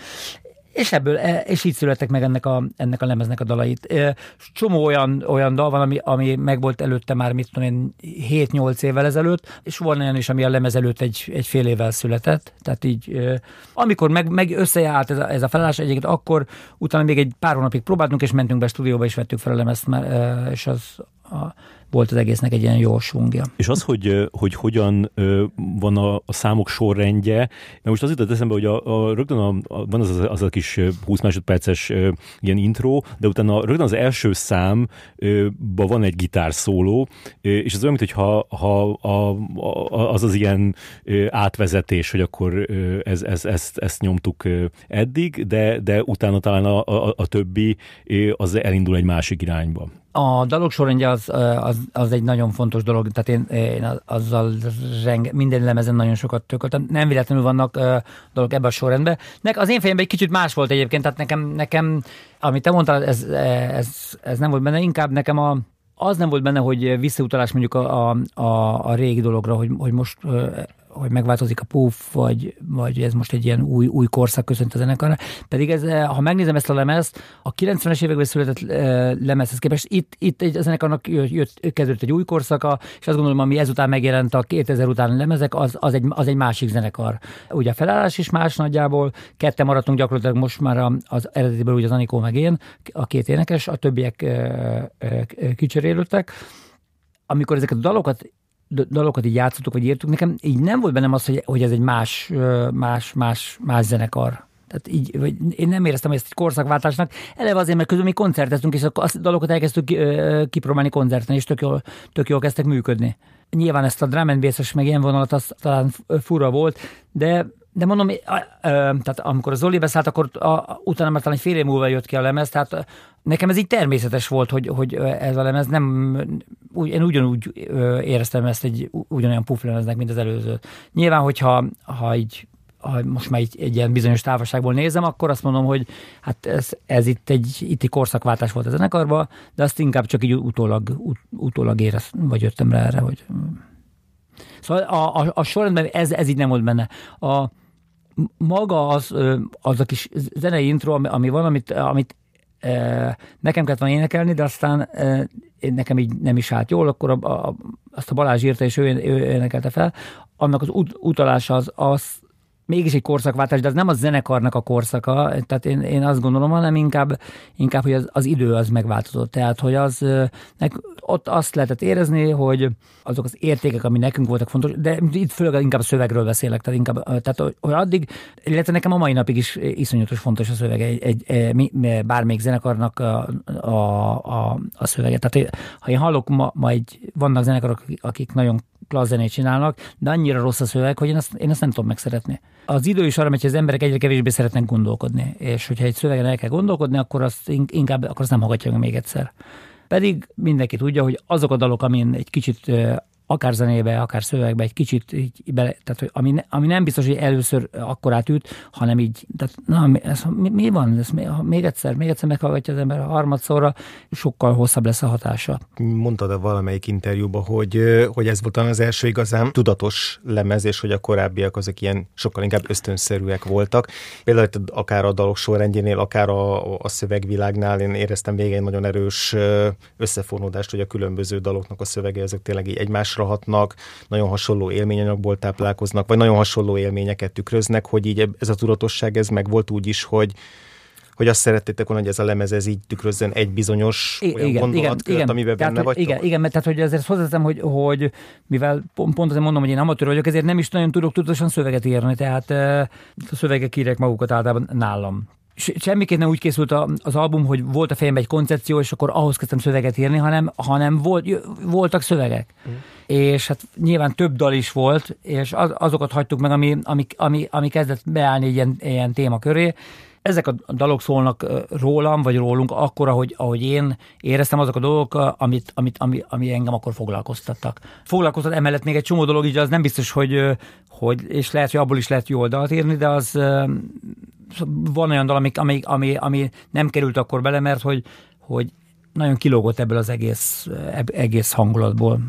és ebből, e, és így születtek meg ennek a, ennek a lemeznek a dalait. E, csomó olyan, olyan dal van, ami, ami megvolt előtte már, mit tudom én, 7-8 évvel ezelőtt, és van olyan is, ami a lemez előtt egy, egy fél évvel született. Tehát így, e, amikor meg, meg összeállt ez a, ez a felállás egyébként, akkor utána még egy pár hónapig próbáltunk, és mentünk be a stúdióba, és vettük fel a lemezt, és az a, volt az egésznek egy ilyen jó svungja. És az, hogy, hogy hogyan van a, a számok sorrendje, mert most az jutott eszembe, hogy a, a, rögtön a, a, van az, az, a kis 20 másodperces ilyen intro, de utána rögtön az első számban van egy gitárszóló, és az olyan, mintha ha, a, a, az az ilyen átvezetés, hogy akkor ez, ez, ezt, ezt nyomtuk eddig, de, de utána talán a, a, a többi az elindul egy másik irányba. A dalok sorrendje az, az, az, egy nagyon fontos dolog, tehát én, én azzal renge, minden lemezen nagyon sokat tököltem. Nem véletlenül vannak dolgok ebben a sorrendben. Nek, az én fejemben egy kicsit más volt egyébként, tehát nekem, nekem amit te mondtál, ez, ez, ez nem volt benne, inkább nekem a, az nem volt benne, hogy visszautalás mondjuk a, a, a, a régi dologra, hogy, hogy most hogy megváltozik a puff, vagy, vagy ez most egy ilyen új, új korszak köszönt a zenekarra. Pedig ez, eh, ha megnézem ezt a lemezt, a 90-es években született eh, lemezhez képest itt, itt egy, a zenekarnak jött, kezdődött egy új korszaka, és azt gondolom, ami ezután megjelent a 2000 utáni lemezek, az, az, egy, az egy másik zenekar. Ugye a felállás is más nagyjából, ketten maradtunk gyakorlatilag most már az eredetiből, ugye az Anikó meg én, a két énekes, a többiek e, e, kicserélődtek amikor ezeket a dalokat dalokat így játszottuk, vagy írtuk, nekem így nem volt bennem az, hogy, hogy ez egy más, más, más, más zenekar. Tehát így, vagy én nem éreztem ezt egy korszakváltásnak. Eleve azért, mert közben mi koncerteztünk, és a dalokat elkezdtük kipróbálni koncerten, és tök jól, tök jól kezdtek működni. Nyilván ezt a drum and bass meg ilyen vonalat, az talán fura volt, de de mondom, tehát amikor az Zoli beszállt, akkor a, utána már talán egy fél év múlva jött ki a lemez, tehát nekem ez így természetes volt, hogy, hogy ez a lemez nem, úgy, én ugyanúgy éreztem ezt egy ugyanolyan puflemeznek, mint az előző. Nyilván, hogyha ha így ha most már egy, egy ilyen bizonyos távolságból nézem, akkor azt mondom, hogy hát ez, ez itt egy itt korszakváltás volt a zenekarban, de azt inkább csak így utólag, ut, utólag érez, vagy jöttem rá erre, hogy... Szóval a, a, a sorrendben ez, ez így nem volt benne. A, maga az, az a kis zenei intro, ami, ami van, amit, amit nekem kellett volna énekelni, de aztán nekem így nem is állt jól, akkor a, a, azt a Balázs írta, és ő, ő énekelte fel. Annak az ut, utalása az, az mégis egy korszakváltás, de az nem a zenekarnak a korszaka, tehát én, én azt gondolom, hanem inkább, inkább hogy az, az idő az megváltozott. Tehát, hogy az, ott azt lehetett érezni, hogy azok az értékek, ami nekünk voltak fontos, de itt főleg inkább a szövegről beszélek, tehát inkább, tehát hogy addig, illetve nekem a mai napig is iszonyatos fontos a szövege, egy, egy, egy bármelyik zenekarnak a, a, a, a szövege. Tehát ha én hallok ma, ma egy, vannak zenekarok, akik nagyon klassz zenét csinálnak, de annyira rossz a szöveg, hogy én azt, én azt nem tudom megszeretni. Az idő is arra megy, hogy az emberek egyre kevésbé szeretnek gondolkodni, és hogyha egy szövegen el kell gondolkodni, akkor azt inkább akkor azt nem hallgatja még egyszer. Pedig mindenki tudja, hogy azok a dalok, amin egy kicsit akár zenébe, akár szövegbe egy kicsit így bele, tehát hogy ami, ami nem biztos, hogy először akkor átüt, hanem így, tehát na, ez, mi, mi van, ez még egyszer, még egyszer meghallgatja az ember a harmadszorra, sokkal hosszabb lesz a hatása. Mondtad a valamelyik interjúban, hogy, hogy ez volt az első igazán tudatos lemez, és hogy a korábbiak azok ilyen sokkal inkább ösztönszerűek voltak. Például akár a dalok sorrendjénél, akár a, a szövegvilágnál én éreztem végén nagyon erős összefonódást, hogy a különböző daloknak a szövege ezek tényleg így egymásra hatnak, nagyon hasonló élményanyagból táplálkoznak, vagy nagyon hasonló élményeket tükröznek, hogy így ez a tudatosság ez meg volt úgy is, hogy hogy azt szerettétek volna, hogy ez a lemez ez így tükrözzen egy bizonyos I- olyan igen, gondolatkört, igen, amiben tehát, benne vagytok? Igen, igen, mert tehát, hogy azért hozzáteszem, hogy, hogy mivel pont, pont azért mondom, hogy én amatőr vagyok, ezért nem is nagyon tudok tudatosan szöveget írni, tehát a szövegek írják magukat általában nálam semmiképp nem úgy készült az album, hogy volt a fejemben egy koncepció, és akkor ahhoz kezdtem szöveget írni, hanem, hanem volt, voltak szövegek. Mm. És hát nyilván több dal is volt, és az, azokat hagytuk meg, ami, ami, ami, ami kezdett beállni ilyen, ilyen téma köré. Ezek a dalok szólnak rólam, vagy rólunk akkor, ahogy, ahogy én éreztem azok a dolgok, amit, amit, ami, ami engem akkor foglalkoztattak. Foglalkoztat emellett még egy csomó dolog, így az nem biztos, hogy, hogy és lehet, hogy abból is lehet jó oldalt írni, de az van olyan dal, ami, ami, ami, ami nem került akkor bele, mert hogy, hogy nagyon kilógott ebből az egész, egész hangulatból.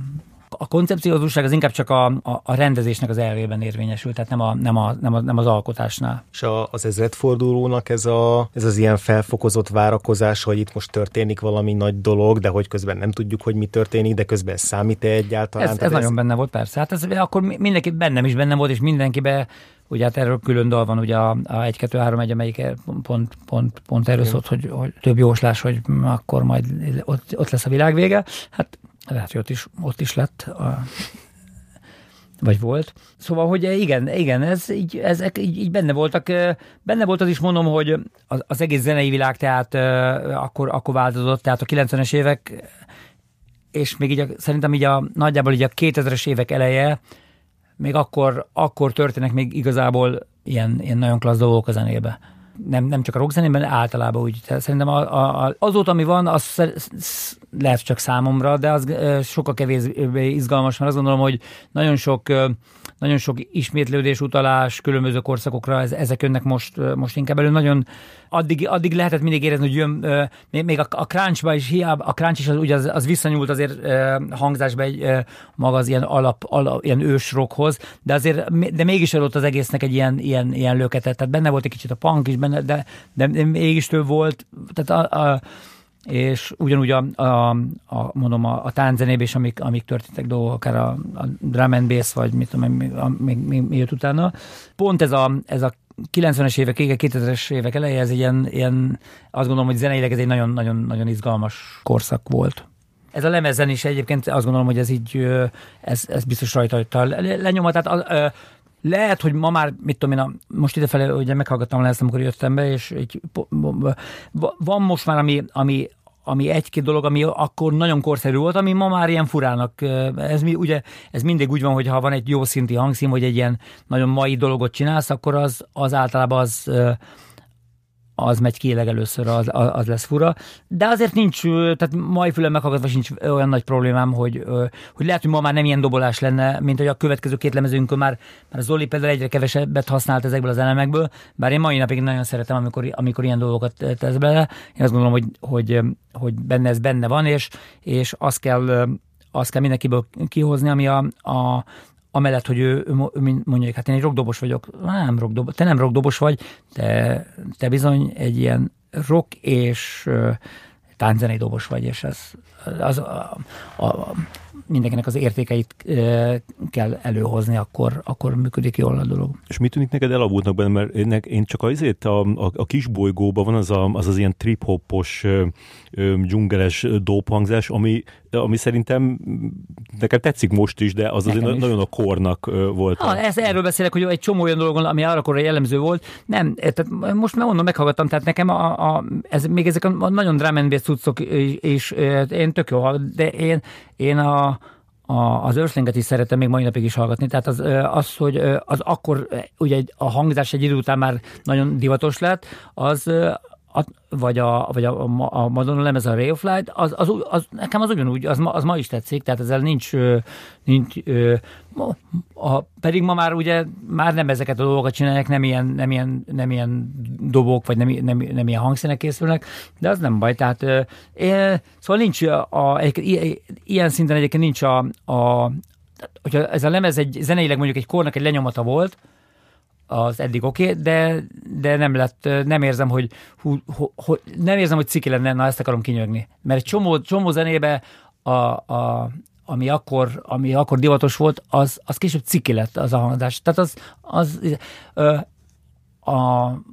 A koncepciózusság az inkább csak a, a, a rendezésnek az elvében érvényesül, tehát nem, a, nem, a, nem, a, nem az alkotásnál. És a, az ezredfordulónak ez, a, ez az ilyen felfokozott várakozás, hogy itt most történik valami nagy dolog, de hogy közben nem tudjuk, hogy mi történik, de közben számít-e egyáltalán? Ez, ez, ez nagyon benne volt, persze. Hát ez akkor mindenki bennem is benne volt, és mindenkibe Ugye hát erről külön dal van, ugye a, a 1 2 3 1 amelyik pont, pont, pont erről szólt, hogy, hogy több jóslás, hogy akkor majd ott, ott lesz a világ vége. Hát lehet, hogy ott is, ott is lett. A, vagy volt. Szóval, hogy igen, igen, ez így, ezek így, így benne voltak. Benne volt az is mondom, hogy az, az egész zenei világ tehát akkor, akkor változott, tehát a 90-es évek, és még így a, szerintem így a, nagyjából így a 2000-es évek eleje, még akkor, akkor történnek még igazából ilyen, ilyen nagyon klassz dolgok a zenébe. Nem, nem csak a rockzenében, általában úgy. Tehát szerintem a, a, azóta, ami van, az lehet csak számomra, de az sokkal kevésbé izgalmas, mert azt gondolom, hogy nagyon sok nagyon sok ismétlődés, utalás különböző korszakokra, ez, ezek jönnek most, most inkább elő. Nagyon addig, addig lehetett mindig érezni, hogy jön, még a, a crunchba is hiába, a crunch is az, ugye az, az visszanyúlt azért hangzásba egy maga az ilyen alap, alap ilyen ősrokhoz, de azért, de mégis adott az egésznek egy ilyen, ilyen, ilyen löketet, tehát benne volt egy kicsit a punk is benne, de, de mégis több volt, tehát a, a és ugyanúgy a, a, a mondom, a, a tánczenében is, amik, amik történtek dolgok, akár a, a drum and bass, vagy mit tudom, még, még, még, még jött utána. Pont ez a, ez a 90-es évek, 2000-es évek eleje, ez ilyen, ilyen, azt gondolom, hogy zeneileg ez egy nagyon, nagyon, nagyon izgalmas korszak volt. Ez a lemezen is egyébként azt gondolom, hogy ez így, ez, ez biztos rajta hagyta lenyomat. Tehát lehet, hogy ma már, mit tudom én, most idefelé ugye meghallgattam le ezt, amikor jöttem be, és egy, van most már, ami, ami, ami egy-két dolog, ami akkor nagyon korszerű volt, ami ma már ilyen furának. Ez, mi, ugye, ez mindig úgy van, hogy ha van egy jó szinti hangszín, vagy egy ilyen nagyon mai dolgot csinálsz, akkor az, az általában az az megy ki legelőször, az, az lesz fura. De azért nincs, tehát mai fülem meghallgatva sincs olyan nagy problémám, hogy, hogy lehet, hogy ma már nem ilyen dobolás lenne, mint hogy a következő két lemezünkön már, már Zoli például egyre kevesebbet használt ezekből az elemekből, bár én mai napig nagyon szeretem, amikor, amikor ilyen dolgokat tesz bele. Én azt gondolom, hogy, hogy, hogy benne ez benne van, és, és azt kell azt kell mindenkiből kihozni, ami a, a, amellett, hogy ő, ő mondja, hogy hát én egy rockdobos vagyok, nem rockdobos, te nem rockdobos vagy, te, te bizony egy ilyen rock és tánczenei dobos vagy, és ez az, a, a, mindenkinek az értékeit e, kell előhozni, akkor, akkor működik jól a dolog. És mit tűnik neked elavultnak benne? Mert én, én csak azért a, a, a kis bolygóban van az a, az, az ilyen trip-hoppos, dzsungeles dóphangzás, ami, ami szerintem nekem tetszik most is, de az azért nagyon a kornak volt. Ha, ez, erről beszélek, hogy egy csomó olyan dolog, ami arra korra jellemző volt. Nem, tehát most már mondom, meghallgattam, tehát nekem a, a, ez, még ezek a nagyon drum and cuccok, és, és én tök jó, de én, én a, a, az őrslinget is szeretem még mai napig is hallgatni, tehát az, az hogy az akkor ugye a hangzás egy idő után már nagyon divatos lett, az a, vagy a, vagy a, a Madonna lemez, a Ray of Light, az, az, az, nekem az ugyanúgy, az ma, az ma is tetszik, tehát ezzel nincs, nincs a, a, pedig ma már ugye már nem ezeket a dolgokat csinálják, nem ilyen, nem ilyen, nem ilyen dobok, vagy nem, nem, nem ilyen hangszínek készülnek, de az nem baj, tehát é, szóval nincs a, a, egy, ilyen szinten egyébként nincs a, a hogyha ez a lemez egy zeneileg mondjuk egy kornak egy lenyomata volt, az eddig oké, okay, de, de nem lett, nem érzem, hogy hú, hú, nem érzem, hogy ciki lenne, na ezt akarom kinyögni. Mert egy csomó, csomó zenébe a, a, ami akkor, ami akkor divatos volt, az, az később ciki lett az a hangzás. Tehát az, az ö, a,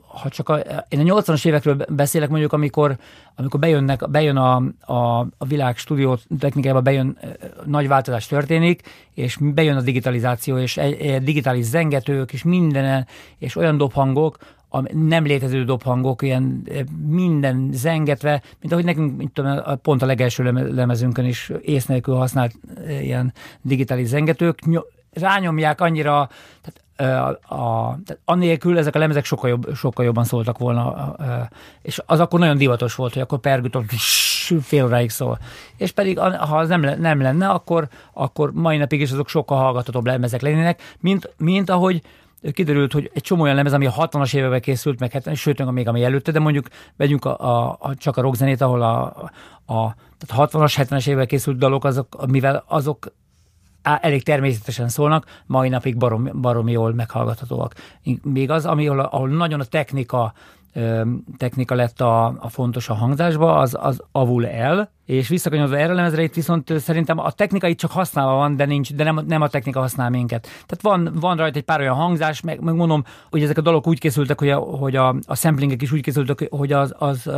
ha csak a, én a 80-as évekről beszélek mondjuk, amikor, amikor bejönnek, bejön a, a, a világ stúdió technikába, bejön nagy változás történik, és bejön a digitalizáció, és egy, egy digitális zengetők, és minden, és olyan dobhangok, a nem létező dobhangok, ilyen minden zengetve, mint ahogy nekünk mint tudom, pont a legelső lemezünkön is ész nélkül használt ilyen digitális zengetők, rányomják annyira, tehát a, a, tehát annélkül ezek a lemezek sokkal, jobb, sokkal jobban szóltak volna, és az akkor nagyon divatos volt, hogy akkor pergütön fél óráig szól. És pedig ha az nem, nem lenne, akkor, akkor mai napig is azok sokkal hallgatatóbb lemezek lennének, mint, mint ahogy kiderült, hogy egy csomó olyan lemez, ami a 60-as években készült, meg 70, sőt, még ami előtte, de mondjuk vegyünk a, a, a, csak a rockzenét, ahol a, a tehát 60-as, 70-es években készült dalok, azok, mivel azok elég természetesen szólnak, mai napig barom, barom jól meghallgathatóak. Még az, ami, ahol, nagyon a technika technika lett a, a fontos a hangzásba, az, az avul el, és visszakanyolva erre a lemezre, itt viszont szerintem a technika itt csak használva van, de, nincs, de nem, nem a technika használ minket. Tehát van, van rajta egy pár olyan hangzás, meg, meg mondom, hogy ezek a dalok úgy készültek, hogy a, hogy a, a samplingek is úgy készültek, hogy az, az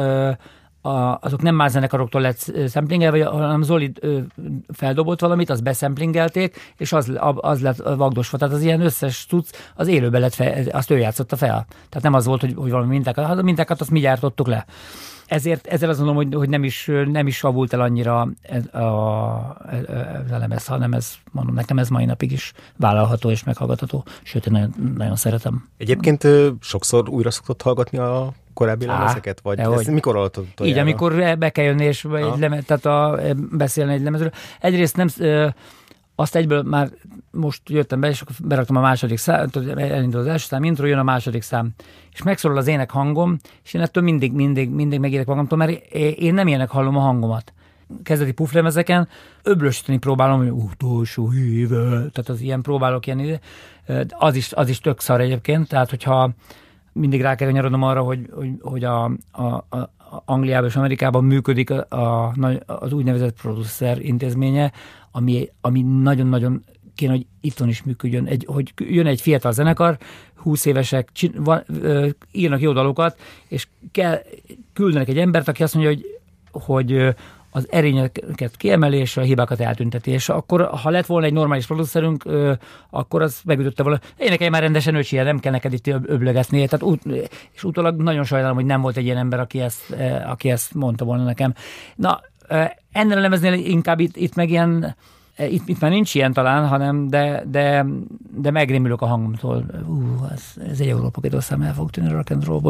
a, azok nem más zenekaroktól lett szemplingelve, hanem Zoli feldobott valamit, azt beszemplingelték, és az, az lett vagdosva. Tehát az ilyen összes tudsz, az élőben lett fel, azt ő játszotta fel. Tehát nem az volt, hogy, hogy valami mintákat, hát a mintákat azt mi gyártottuk le. Ezért ezzel azt mondom, hogy, hogy nem is, nem is savult el annyira ez a, ez a lemez, hanem ez, mondom, nekem ez mai napig is vállalható és meghallgatható, sőt, én nagyon, nagyon szeretem. Egyébként sokszor újra szoktott hallgatni a korábbi Á, lemezeket? Vagy ezt hogy? mikor alatt Így, amikor be kell jönni, és egy lemez, tehát a, beszélni egy lemezről. Egyrészt nem, azt egyből már most jöttem be, és akkor beraktam a második szám, elindul az első szám, intro, jön a második szám, és megszólal az ének hangom, és én ettől mindig, mindig, mindig megérek magamtól, mert én nem ilyenek hallom a hangomat. Kezdeti puflemezeken öblösíteni próbálom, hogy utolsó híve, tehát az ilyen próbálok ilyen, az is, az is tök szar egyébként, tehát hogyha mindig rá kell nyarodnom arra, hogy, hogy, hogy a, a, a Angliában és Amerikában működik a, a, az úgynevezett producer intézménye, ami, ami nagyon-nagyon kéne, hogy itthon is működjön. Egy, hogy jön egy fiatal zenekar, 20 évesek, van, ö, írnak jó dalokat, és kell, küldenek egy embert, aki azt mondja, hogy, hogy az erényeket kiemeli, és a hibákat eltünteti. És akkor, ha lett volna egy normális producerünk, akkor az megütötte volna. Énekelj már rendesen, őcsi, nem kell neked itt öblögetni. Tehát, út, és utólag nagyon sajnálom, hogy nem volt egy ilyen ember, aki ezt, aki ezt mondta volna nekem. Na, ennél a lemeznél inkább itt, itt meg ilyen, itt, itt már nincs ilyen talán, hanem de, de, de megrémülök a hangomtól. Ú, ez, ez egy Európa két el fog tűnni a rock and roll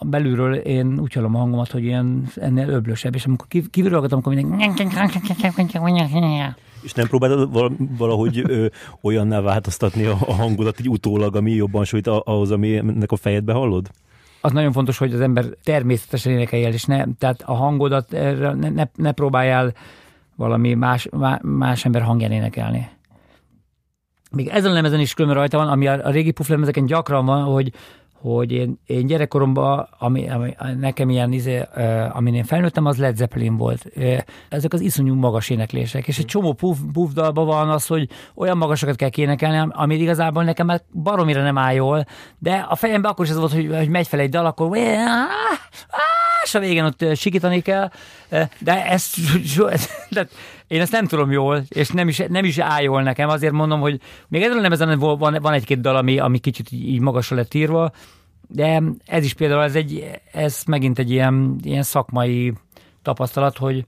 belülről én úgy hallom a hangomat, hogy ilyen ennél öblösebb, és amikor kívülről hallgatom, akkor mindenki... És nem próbáltad valahogy ö, olyanná változtatni a, a hangodat így utólag, ami jobban sújt ahhoz, ami ennek a fejedbe hallod? Az nagyon fontos, hogy az ember természetesen énekeljen, és ne, tehát a hangodat ne, ne, ne próbáljál valami más, más ember hangján énekelni. Még ezen a lemezen is különben rajta van, ami a, a régi puflemezeken gyakran van, hogy hogy én, én gyerekkoromban, ami, ami nekem ilyen, izé, uh, amin én felnőttem, az Led Zeppelin volt. Uh, ezek az iszonyú magas éneklések, és egy csomó puff, puff dalban van az, hogy olyan magasokat kell kénekelni, ami igazából nekem már baromira nem áll jól, de a fejemben akkor is ez volt, hogy, hogy megy fel egy dal, akkor a végén ott sikítani kell, de ezt, de én ezt nem tudom jól, és nem is, nem is áll jól nekem, azért mondom, hogy még ezen nem ezen van, van egy-két dal, ami, ami kicsit így magasra lett írva, de ez is például, ez, egy, ez megint egy ilyen, ilyen szakmai tapasztalat, hogy,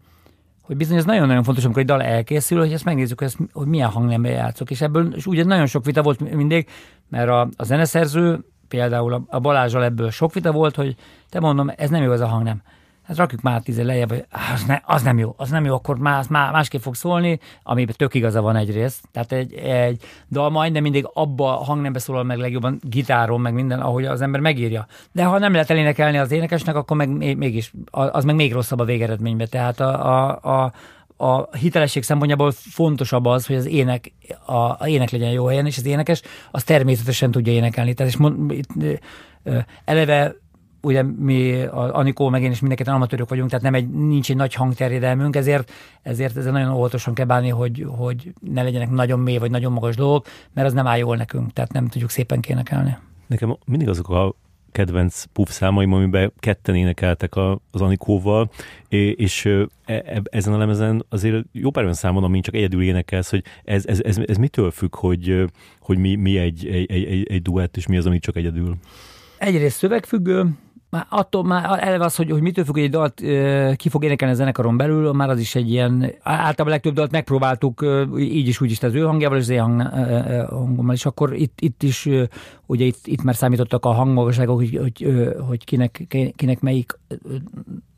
hogy bizony ez nagyon-nagyon fontos, amikor egy dal elkészül, hogy ezt megnézzük, hogy, ezt, hogy milyen hangnemben játszok. És ebből és ugye nagyon sok vita volt mindig, mert a, a zeneszerző például a Balázsal ebből sok vita volt, hogy te mondom, ez nem jó az a hang, nem hát rakjuk már tíze lejjebb, hogy az, ne, az nem jó, az nem jó, akkor más, más, másképp fog szólni, amiben tök igaza van egyrészt. Tehát egy, egy dal majdnem mindig abba a hangnembe szólal meg legjobban gitáron, meg minden, ahogy az ember megírja. De ha nem lehet elénekelni az énekesnek, akkor meg mégis, az meg még rosszabb a végeredménybe. Tehát a, a, a a hitelesség szempontjából fontosabb az, hogy az ének, a, a ének legyen jó helyen, és az énekes az természetesen tudja énekelni. Tehát és mond, itt, eleve ugye mi, a Anikó meg én is mindenketten amatőrök vagyunk, tehát nem egy, nincs egy nagy hangterjedelmünk, ezért, ezért ezzel nagyon óvatosan kell bánni, hogy, hogy ne legyenek nagyon mély vagy nagyon magas dolgok, mert az nem áll jól nekünk, tehát nem tudjuk szépen kénekelni. Nekem mindig azok a kedvenc puff számaim, amiben ketten énekeltek az Anikóval, és e, e, ezen a lemezen azért jó pár olyan számon, amin csak egyedül énekelsz, hogy ez, ez, ez, ez mitől függ, hogy, hogy mi, mi egy, egy, egy, egy duett, és mi az, ami csak egyedül? Egyrészt szövegfüggő, már attól már eleve az, hogy, hogy mitől függ, hogy egy dalt ki fog énekelni a zenekaron belül, már az is egy ilyen, általában legtöbb dalt megpróbáltuk így is, úgy is, az ő hangjával, és az én hang, hangommal, és akkor itt, itt is, ugye itt, itt már számítottak a hangmagasságok, hogy, hogy, hogy kinek, kinek melyik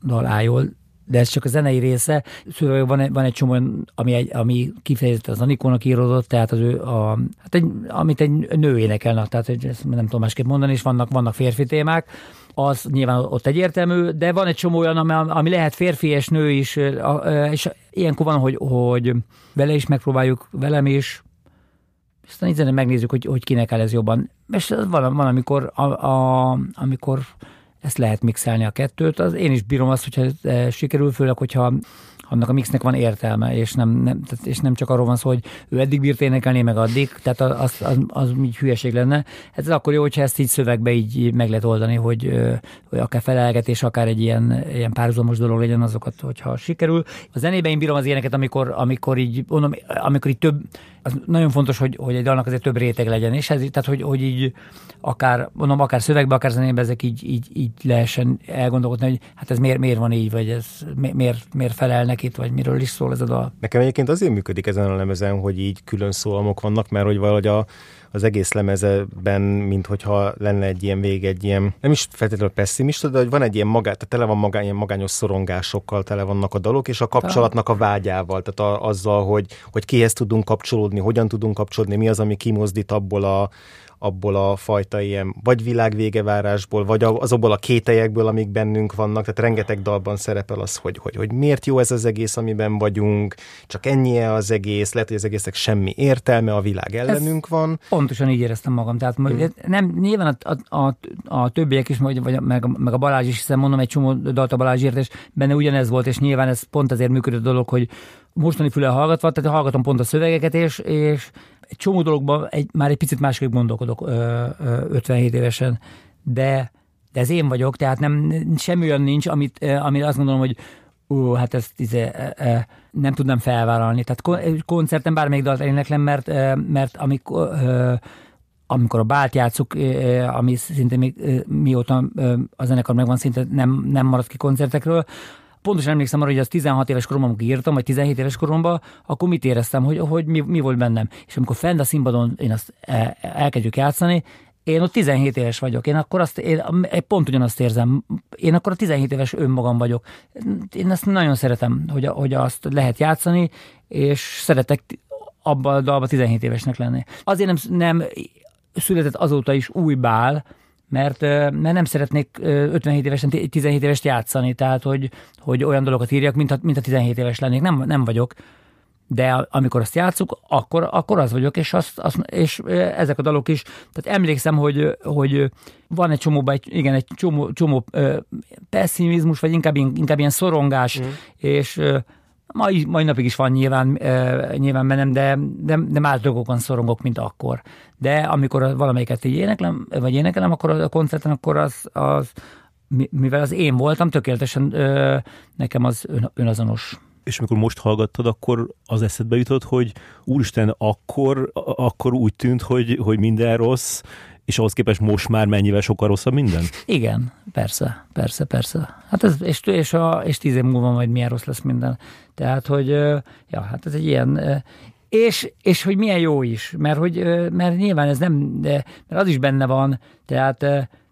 dal áll de ez csak a zenei része. Szóval van, van egy csomó, ami, egy, ami kifejezetten az Anikónak íródott, tehát az ő, a, hát egy, amit egy nő énekelne, tehát ezt nem tudom másképp mondani, és vannak, vannak férfi témák, az nyilván ott egyértelmű, de van egy csomó olyan, ami, ami lehet férfi és nő is, és ilyenkor van, hogy, hogy vele is megpróbáljuk, velem is, aztán így megnézzük, hogy, hogy kinek el ez jobban. És van, van amikor, a, a, amikor ezt lehet mixelni a kettőt. Az én is bírom azt, hogyha sikerül, főleg, hogyha annak a mixnek van értelme, és nem, nem, tehát, és nem csak arról van szó, hogy ő eddig bírt énekelni, meg addig, tehát az, az, az így hülyeség lenne. Ez akkor jó, hogyha ezt így szövegbe így meg lehet oldani, hogy, hogy akár felelgetés, akár egy ilyen, ilyen párhuzamos dolog legyen azokat, hogyha sikerül. A zenében én bírom az éneket, amikor, amikor így, mondom, amikor így több, az nagyon fontos, hogy, hogy egy dalnak azért több réteg legyen, és ez, tehát hogy, hogy így akár, mondom, akár szövegbe, akár zenébe ezek így, így, így lehessen elgondolkodni, hogy hát ez miért, miért van így, vagy ez miért, miért felel neki, vagy miről is szól ez a dal. Nekem egyébként azért működik ezen a lemezen, hogy így külön szólamok vannak, mert hogy valahogy a, az egész lemezeben, mint hogyha lenne egy ilyen vég, egy ilyen, nem is feltétlenül pessimista, de hogy van egy ilyen magát, tehát tele van magány, ilyen magányos szorongásokkal, tele vannak a dalok, és a kapcsolatnak a vágyával, tehát a, azzal, hogy, hogy kihez tudunk kapcsolódni, hogyan tudunk kapcsolódni, mi az, ami kimozdít abból a, abból a fajta ilyen vagy világvégevárásból, vagy azokból a kételyekből, amik bennünk vannak. Tehát rengeteg dalban szerepel az, hogy, hogy, hogy miért jó ez az egész, amiben vagyunk, csak ennyi az egész, lehet, hogy az egésznek semmi értelme, a világ ellenünk ez van. Pontosan így éreztem magam. Tehát hmm. nem, nyilván a, a, a, a többiek is, vagy, vagy meg, meg, a Balázs is, hiszen mondom, egy csomó dalt a Balázs írt, és benne ugyanez volt, és nyilván ez pont azért működött a dolog, hogy mostani füle hallgatva, tehát hallgatom pont a szövegeket, és, és egy csomó dologban egy, már egy picit másképp gondolkodok ö, ö, 57 évesen, de, de ez én vagyok, tehát nem, semmi olyan nincs, amit, amit azt gondolom, hogy ó, hát ezt izé, e, nem tudnám felvállalni. Tehát koncerten bármelyik dalt éneklem, mert, mert amikor, amikor a bált játszuk, ami szinte még mióta a zenekar megvan, szinte nem, nem maradt ki koncertekről, pontosan emlékszem arra, hogy az 16 éves koromban, amikor írtam, vagy 17 éves koromban, akkor mit éreztem, hogy, hogy mi, mi volt bennem. És amikor fent a színpadon én azt el, elkezdjük játszani, én ott 17 éves vagyok, én akkor azt, én pont ugyanazt érzem, én akkor a 17 éves önmagam vagyok. Én ezt nagyon szeretem, hogy, hogy azt lehet játszani, és szeretek abban a dalban 17 évesnek lenni. Azért nem, nem született azóta is új bál, mert, mert nem szeretnék 57 évesen 17 évest játszani, tehát hogy, hogy olyan dolgokat írjak, mint a, mint a 17 éves lennék. Nem, nem vagyok. De amikor azt játszuk, akkor, akkor az vagyok, és, azt, azt, és ezek a dalok is. Tehát emlékszem, hogy, hogy van egy csomó, egy, igen, egy csomó, csomó pessimizmus, vagy inkább, inkább ilyen szorongás, mm. és mai, mai napig is van nyilván, e, nyilván bennem, de, de, de más dolgokon szorongok, mint akkor. De amikor valamelyiket így éneklem, vagy énekelem, akkor a koncerten, akkor az, az mivel az én voltam, tökéletesen nekem az ön, önazonos. És amikor most hallgattad, akkor az eszedbe jutott, hogy úristen, akkor, akkor úgy tűnt, hogy, hogy minden rossz, és ahhoz képest most már mennyivel sokkal rosszabb minden? Igen, persze, persze, persze. Hát ez, és, és, a, és tíz év múlva majd milyen rossz lesz minden. Tehát, hogy, ja, hát ez egy ilyen, és, és hogy milyen jó is, mert, hogy, mert nyilván ez nem, de, mert az is benne van, tehát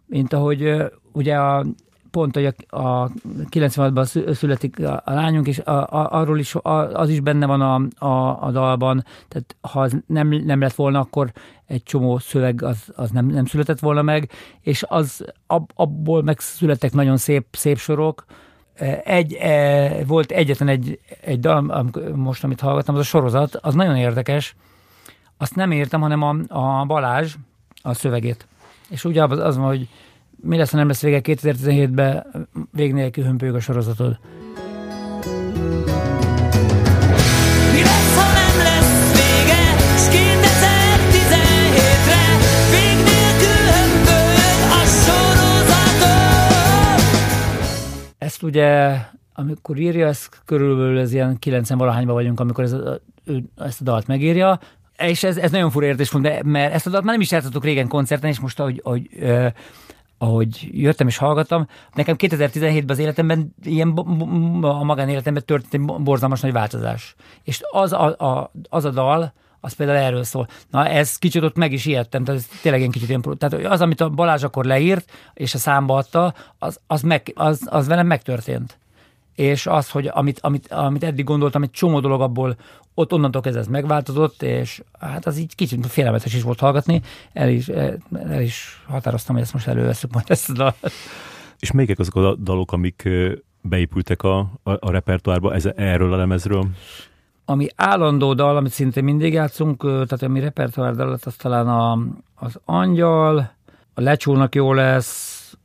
mint ahogy ugye a pont, hogy a, a 96-ban születik a, a lányunk, és a, a, arról is a, az is benne van a, a, a dalban, tehát ha az nem, nem lett volna, akkor egy csomó szöveg az, az nem, nem született volna meg, és az ab, abból megszülettek nagyon szép, szép sorok, egy, e, volt egyetlen egy, egy dal, most amit hallgattam, az a sorozat, az nagyon érdekes. Azt nem értem, hanem a, a Balázs, a szövegét. És ugye az, az van, hogy mi lesz, ha nem lesz vége 2017-ben, vég nélkül hömpölyög a sorozatod. Ezt ugye, amikor írja, ez körülbelül ez ilyen 90 valahányban vagyunk, amikor ez, ő ezt a dalt megírja, és ez, ez nagyon fura de, mert ezt a dalt már nem is játszottuk régen koncerten, és most ahogy, ahogy ahogy jöttem és hallgattam, nekem 2017-ben az életemben, ilyen a magánéletemben történt egy borzalmas nagy változás. És az a, a, az a dal, az például erről szól. Na, ez kicsit ott meg is ijedtem, tehát ez tényleg egy kicsit ilyen, tehát az, amit a Balázs akkor leírt, és a számba adta, az, az, meg, az, az velem megtörtént. És az, hogy amit, amit, amit eddig gondoltam, egy csomó dolog abból ott onnantól kezdve ez megváltozott, és hát az így kicsit félelmetes is volt hallgatni, el is, el is határoztam, hogy ezt most előveszünk majd ezt a dal. És még azok a dalok, amik beépültek a, a, a repertoárba ez, erről a lemezről? Ami állandó dal, amit szintén mindig játszunk, tehát ami repertoár dal, az talán a, az Angyal, a Lecsónak jó lesz,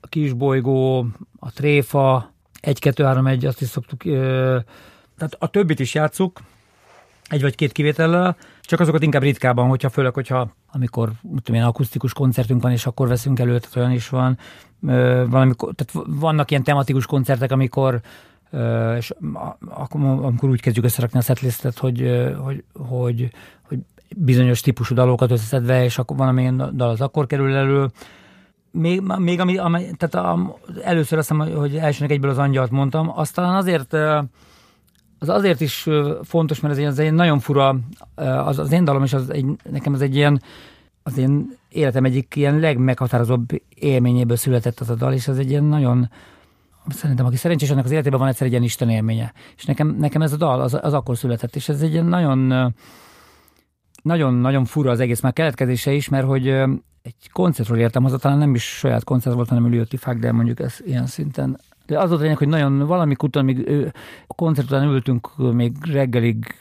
a Kisbolygó, a Tréfa, 1-2-3-1, azt is szoktuk, tehát a többit is játszuk, egy vagy két kivétellel, csak azokat inkább ritkában, hogyha főleg, hogyha amikor tudom én, akusztikus koncertünk van, és akkor veszünk elő, tehát olyan is van. Valamikor, tehát vannak ilyen tematikus koncertek, amikor és akkor, amikor úgy kezdjük összerakni a setlistet, hogy, hogy, hogy, hogy bizonyos típusú dalokat összeszedve, és akkor van, amilyen dal az akkor kerül elő. Még, még ami, ami tehát a, először azt hiszem, hogy elsőnek egyből az angyalt mondtam, aztán azért az azért is fontos, mert ez egy, ez egy nagyon fura, az, az én dalom is, az egy, nekem az egy ilyen, az én életem egyik ilyen legmeghatározóbb élményéből született az a dal, és az egy ilyen nagyon, szerintem aki szerencsés, annak az életében van egyszer egy ilyen Isten élménye. És nekem, nekem ez a dal az, az akkor született, és ez egy ilyen nagyon, nagyon, nagyon fura az egész már keletkezése is, mert hogy egy koncertről értem haza, talán nem is saját koncert volt, hanem ülőtti fák, de mondjuk ez ilyen szinten de az volt lényeg, hogy nagyon valami után, még a koncert után ültünk még reggelig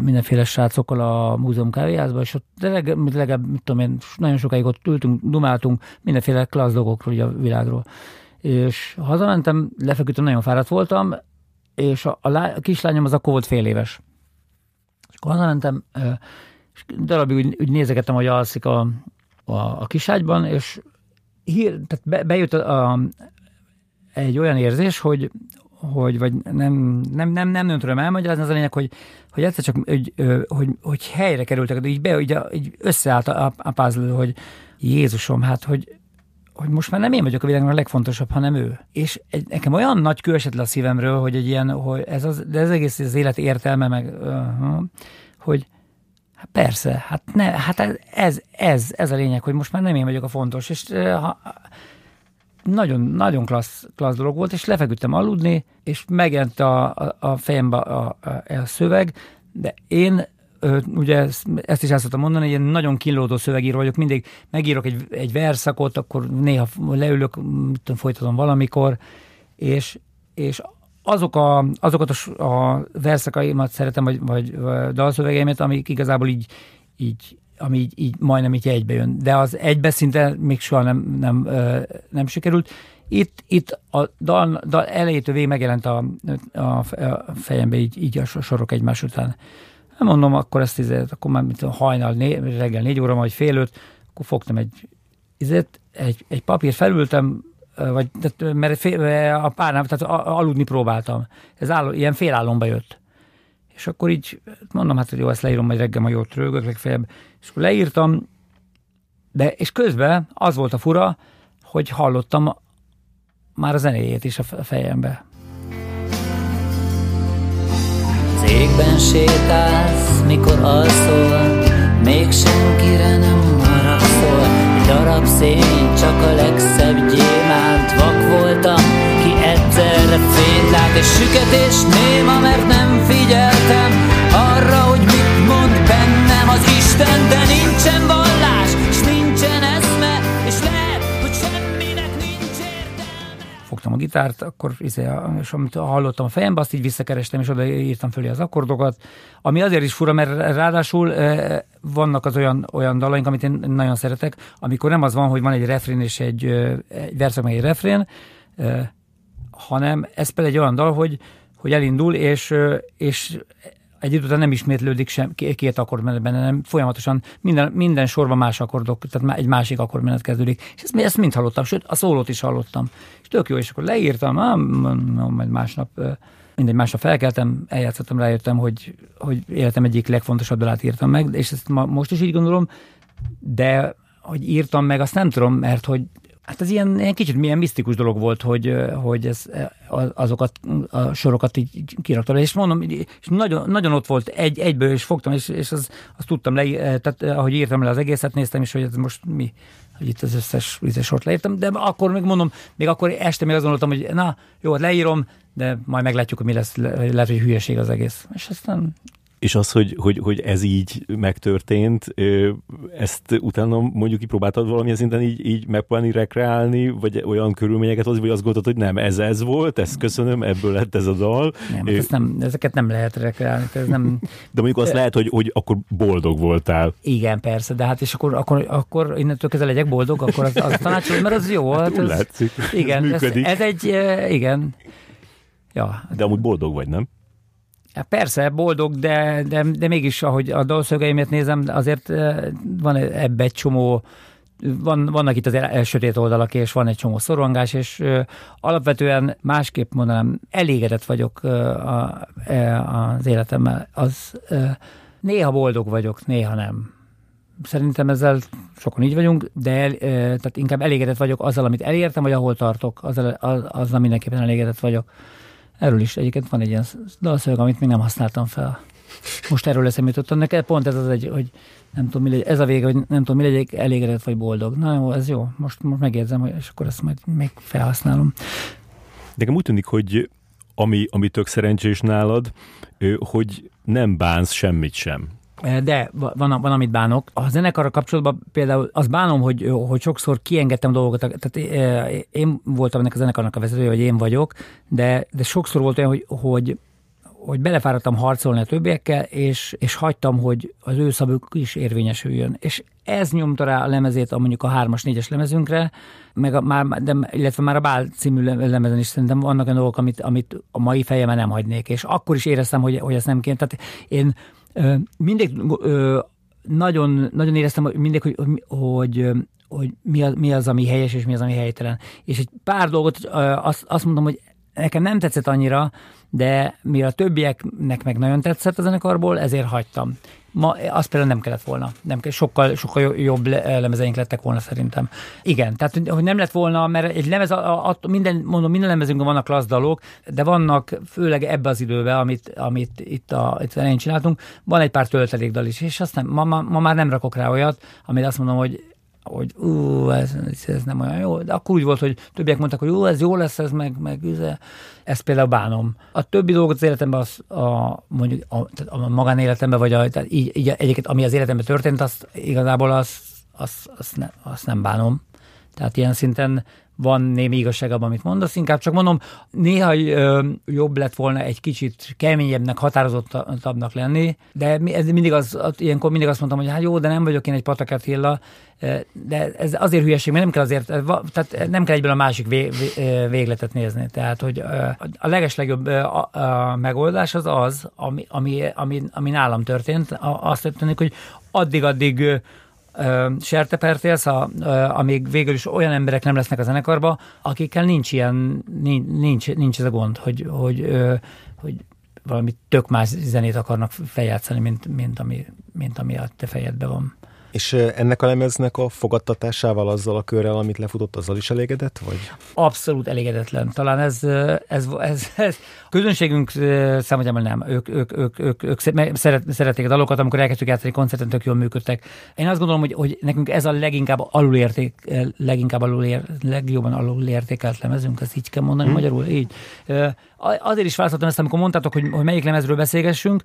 mindenféle srácokkal a múzeum kávéházban, és ott de legalább, legalább mit tudom én, nagyon sokáig ott ültünk, dumáltunk mindenféle klassz dolgokról a világról. És hazamentem, lefeküdtem, nagyon fáradt voltam, és a, a, lá, a kislányom az akkor volt fél éves. És akkor hazamentem, és darabig úgy, úgy nézegettem, hogy alszik a, a, a kiságyban, és hír, tehát be, bejött a, a, egy olyan érzés, hogy, hogy vagy nem, nem, nem, nem, nem tudom elmagyarázni, az a lényeg, hogy, hogy egyszer csak, hogy, hogy, hogy helyre kerültek, így, be, így, így összeállt a, a puzzle, hogy Jézusom, hát, hogy, hogy most már nem én vagyok a világon a legfontosabb, hanem ő. És egy, nekem olyan nagy kő esett le a szívemről, hogy egy ilyen, hogy ez az, de ez egész az élet értelme, meg, uh, hogy hát persze, hát, ne, hát ez, ez, ez a lényeg, hogy most már nem én vagyok a fontos, és ha, nagyon, nagyon klassz, klassz dolog volt, és lefeküdtem aludni, és megjelent a, a, a fejembe a, a, a szöveg, de én ugye ezt is el szoktam mondani, hogy én nagyon kínlódó szövegíró vagyok, mindig megírok egy, egy verszakot, akkor néha leülök, tudom, folytatom valamikor, és, és azok a, azokat a, a verszakaimat szeretem, vagy, vagy, dalszövegeimet, amik igazából így, így ami így, így majdnem így egybe De az egybe szinte még soha nem, nem, nem sikerült. Itt, itt a dal, dal elejétől végig megjelent a, a fejembe így, így a sorok egymás után. Nem mondom, akkor ezt izet, akkor már mint hajnal, né, reggel négy óra, vagy fél öt, akkor fogtam egy, izet, egy, egy papír, felültem, vagy, tehát, mert fél, a párnám, tehát aludni próbáltam. Ez áll, ilyen félálomba jött. És akkor így mondom, hát hogy jó, ezt leírom, majd reggel majd jót rögök legfeljebb. És akkor leírtam, de és közben az volt a fura, hogy hallottam már a zenéjét is a fejembe. Az Égben sétálsz, mikor alszol, még senkire nem haragszol. Darab szén, csak a legszebb gyémánt. Vak voltam, ki egyszerre fényt és süket néma, mert nem gitárt, akkor izé, és amit hallottam a fejembe, azt így visszakerestem, és oda írtam fölé az akkordokat, ami azért is fura, mert ráadásul vannak az olyan, olyan dalaink, amit én nagyon szeretek, amikor nem az van, hogy van egy refrén és egy, egy verszak egy refrén, hanem ez például egy olyan dal, hogy, hogy elindul, és, és egy idő után nem ismétlődik sem ké- két akkordmenet benne, hanem folyamatosan minden, minden sorban más akkordok, tehát egy másik akkordmenet kezdődik. És ezt, ezt mind hallottam, sőt, a szólót is hallottam. És tök jó, és akkor leírtam, ám, majd másnap, mindegy, másnap felkeltem, eljátszottam, rájöttem, hogy, hogy életem egyik legfontosabb dalát írtam meg, és ezt ma, most is így gondolom, de hogy írtam meg, azt nem tudom, mert hogy Hát ez ilyen, ilyen kicsit milyen misztikus dolog volt, hogy, hogy ez, azokat a sorokat így kiraktam. És mondom, és nagyon, nagyon ott volt egy, egyből, és fogtam, és, és az, azt tudtam le, tehát eh, ahogy írtam le az egészet, néztem is, hogy ez most mi, hogy itt az összes vizes sort leírtam, de akkor még mondom, még akkor este még azt gondoltam, hogy na, jó, hát leírom, de majd meglátjuk, hogy mi lesz, le- lehet, hogy hülyeség az egész. És aztán És az, hogy, hogy, hogy ez így megtörtént, ezt utána mondjuk kipróbáltad valamilyen szinten így, így megpróbálni rekreálni, vagy olyan körülményeket hozni, vagy azt gondoltad, hogy nem, ez ez volt, ezt köszönöm, ebből lett ez a dal. nem, Ö, hát ezt nem, ezeket nem lehet rekreálni, ez nem, De mondjuk azt lehet, hogy, hogy akkor boldog voltál. igen, persze, de hát és akkor, akkor, akkor innentől kezdve legyek boldog, akkor az, az tanácsolom, mert az jó. Hát Úgy ez, látszik, igen, ez ez, működik. ez egy, igen, ja, De amúgy boldog vagy, nem? Hát persze, boldog, de, de, de mégis, ahogy a dalszögeimet nézem, azért van ebbe egy csomó, van, vannak itt az sötét oldalak, és van egy csomó szorongás, és ö, alapvetően másképp mondanám, elégedett vagyok ö, a, e, az életemmel. Az, ö, néha boldog vagyok, néha nem. Szerintem ezzel sokan így vagyunk, de el, ö, tehát inkább elégedett vagyok azzal, amit elértem, vagy ahol tartok, azzal, az, azzal mindenképpen elégedett vagyok. Erről is egyébként van egy ilyen dalszöveg, amit még nem használtam fel. Most erről eszembe jutottam. Nekem pont ez az egy, hogy nem tudom, mi legyen, ez a vége, hogy nem tudom, mi legyek, elégedett vagy boldog. Na jó, ez jó. Most, most megérzem, hogy- és akkor ezt majd még felhasználom. Nekem úgy tűnik, hogy ami, ami tök szerencsés nálad, hogy nem bánsz semmit sem. Eh, De va- van, van, amit bánok. A zenekarra kapcsolatban például azt bánom, hogy, hogy sokszor kiengedtem dolgokat. Tehát eh, én voltam ennek a zenekarnak a vezetője, vagy én vagyok, de, de sokszor volt olyan, hogy, hogy hogy belefáradtam harcolni a többiekkel, és, és hagytam, hogy az ő szabuk is érvényesüljön. És ez nyomta rá a lemezét a mondjuk a hármas, négyes lemezünkre, meg a, már, de, illetve már a Bál című le- lemezen is szerintem vannak olyan dolgok, amit, amit a mai fejemben nem hagynék, és akkor is éreztem, hogy, hogy ezt nem kéne. Tehát én mindig nagyon, nagyon éreztem mindig, hogy, hogy, hogy, mi, az, mi az, ami helyes, és mi az, ami helytelen. És egy pár dolgot azt, azt mondom, hogy nekem nem tetszett annyira, de mivel a többieknek meg nagyon tetszett a zenekarból, ezért hagytam. Ma azt például nem kellett volna. Nem sokkal, sokkal jo- jobb le- lemezeink lettek volna szerintem. Igen, tehát hogy- nem lett volna, mert egy lemez, a, a, minden, mondom, minden lemezünkben vannak klassz dalok, de vannak, főleg ebbe az időben, amit, amit itt, a, itt elején csináltunk, van egy pár töltelékdal is, és azt nem, ma, ma, ma már nem rakok rá olyat, amit azt mondom, hogy hogy ú, ez, ez nem olyan jó, de akkor úgy volt, hogy többiek mondták, hogy ú, ez jó lesz, ez meg, meg üze. ezt például bánom. A többi dolgot az életemben, az, a, mondjuk a, tehát a magánéletemben, vagy a, tehát így, így, egyébként, ami az életemben történt, azt igazából azt, azt, azt, ne, azt nem bánom. Tehát ilyen szinten van némi igazság abban, amit mondasz, inkább csak mondom, néha jobb lett volna egy kicsit keményebbnek, határozottabbnak lenni, de ez mindig az, ilyenkor mindig azt mondtam, hogy hát jó, de nem vagyok én egy patakert hilla, de ez azért hülyeség, mert nem kell azért, tehát nem kell egyből a másik vé, vé, végletet nézni. Tehát, hogy a legeslegjobb a, megoldás az az, ami, ami, ami, ami nálam történt, azt történik, hogy addig-addig sertepertélsz, amíg végül is olyan emberek nem lesznek a zenekarba, akikkel nincs ilyen, nincs, nincs, ez a gond, hogy, hogy, hogy valami tök más zenét akarnak feljátszani, mint, mint, ami, mint ami a te fejedben van. És ennek a lemeznek a fogadtatásával, azzal a körrel, amit lefutott, azzal is elégedett? Vagy? Abszolút elégedetlen. Talán ez, ez, ez, ez közönségünk számomra nem. Ők, ők, ők, ők, ők szeret, szerették a dalokat, amikor elkezdtük játszani koncerten, tök jól működtek. Én azt gondolom, hogy, hogy nekünk ez a leginkább alulérték, leginkább alulér, legjobban alulértékelt lemezünk, ezt így kell mondani hmm. magyarul, így. Azért is választottam ezt, amikor mondtátok, hogy, hogy melyik lemezről beszélgessünk.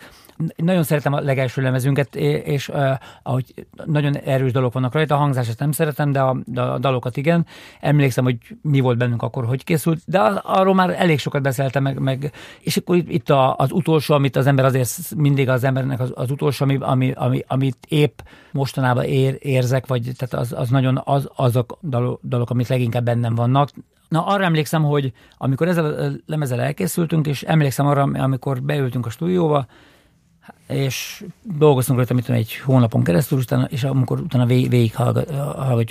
Nagyon szeretem a legelső lemezünket, és uh, ahogy nagyon erős dalok vannak rajta, a hangzását nem szeretem, de a, de a dalokat igen. Emlékszem, hogy mi volt bennünk akkor, hogy készült, de az, arról már elég sokat beszéltem, meg, meg és akkor itt a, az utolsó, amit az ember azért mindig az embernek az, az utolsó, ami, ami, ami, amit épp mostanában ér, érzek, vagy tehát az, az nagyon az, azok dalok, dalok, amit leginkább bennem vannak. Na, arra emlékszem, hogy amikor ezzel a lemezzel elkészültünk, és emlékszem arra, amikor beültünk a stúdióba, és dolgoztunk rajta, mit egy hónapon keresztül, utána, és amikor utána vég,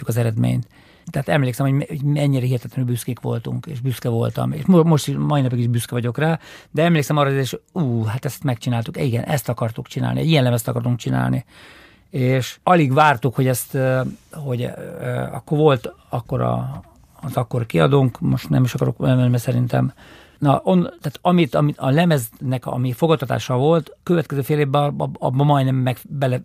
az eredményt. Tehát emlékszem, hogy mennyire hihetetlenül büszkék voltunk, és büszke voltam, és most mai napig is büszke vagyok rá, de emlékszem arra, hogy ú, hát ezt megcsináltuk, igen, ezt akartuk csinálni, ilyen lemezt akartunk csinálni. És alig vártuk, hogy ezt, hogy akkor volt akkor a, az akkor kiadónk, most nem is akarok mert szerintem Na, on, tehát amit, amit a lemeznek, ami fogadtatása volt, következő fél évben abban majdnem meg, bele,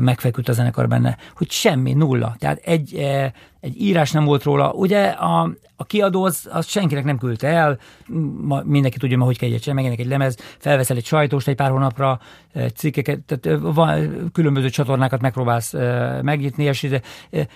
megfeküdt a zenekar benne, hogy semmi, nulla. Tehát egy, e, egy írás nem volt róla. Ugye a, a kiadó az, az senkinek nem küldte el, ma mindenki tudja, hogy kell egy csinálni, egy lemez, felveszel egy sajtóst egy pár hónapra, e, cikkeket, tehát e, van, különböző csatornákat megpróbálsz megnyitni, és,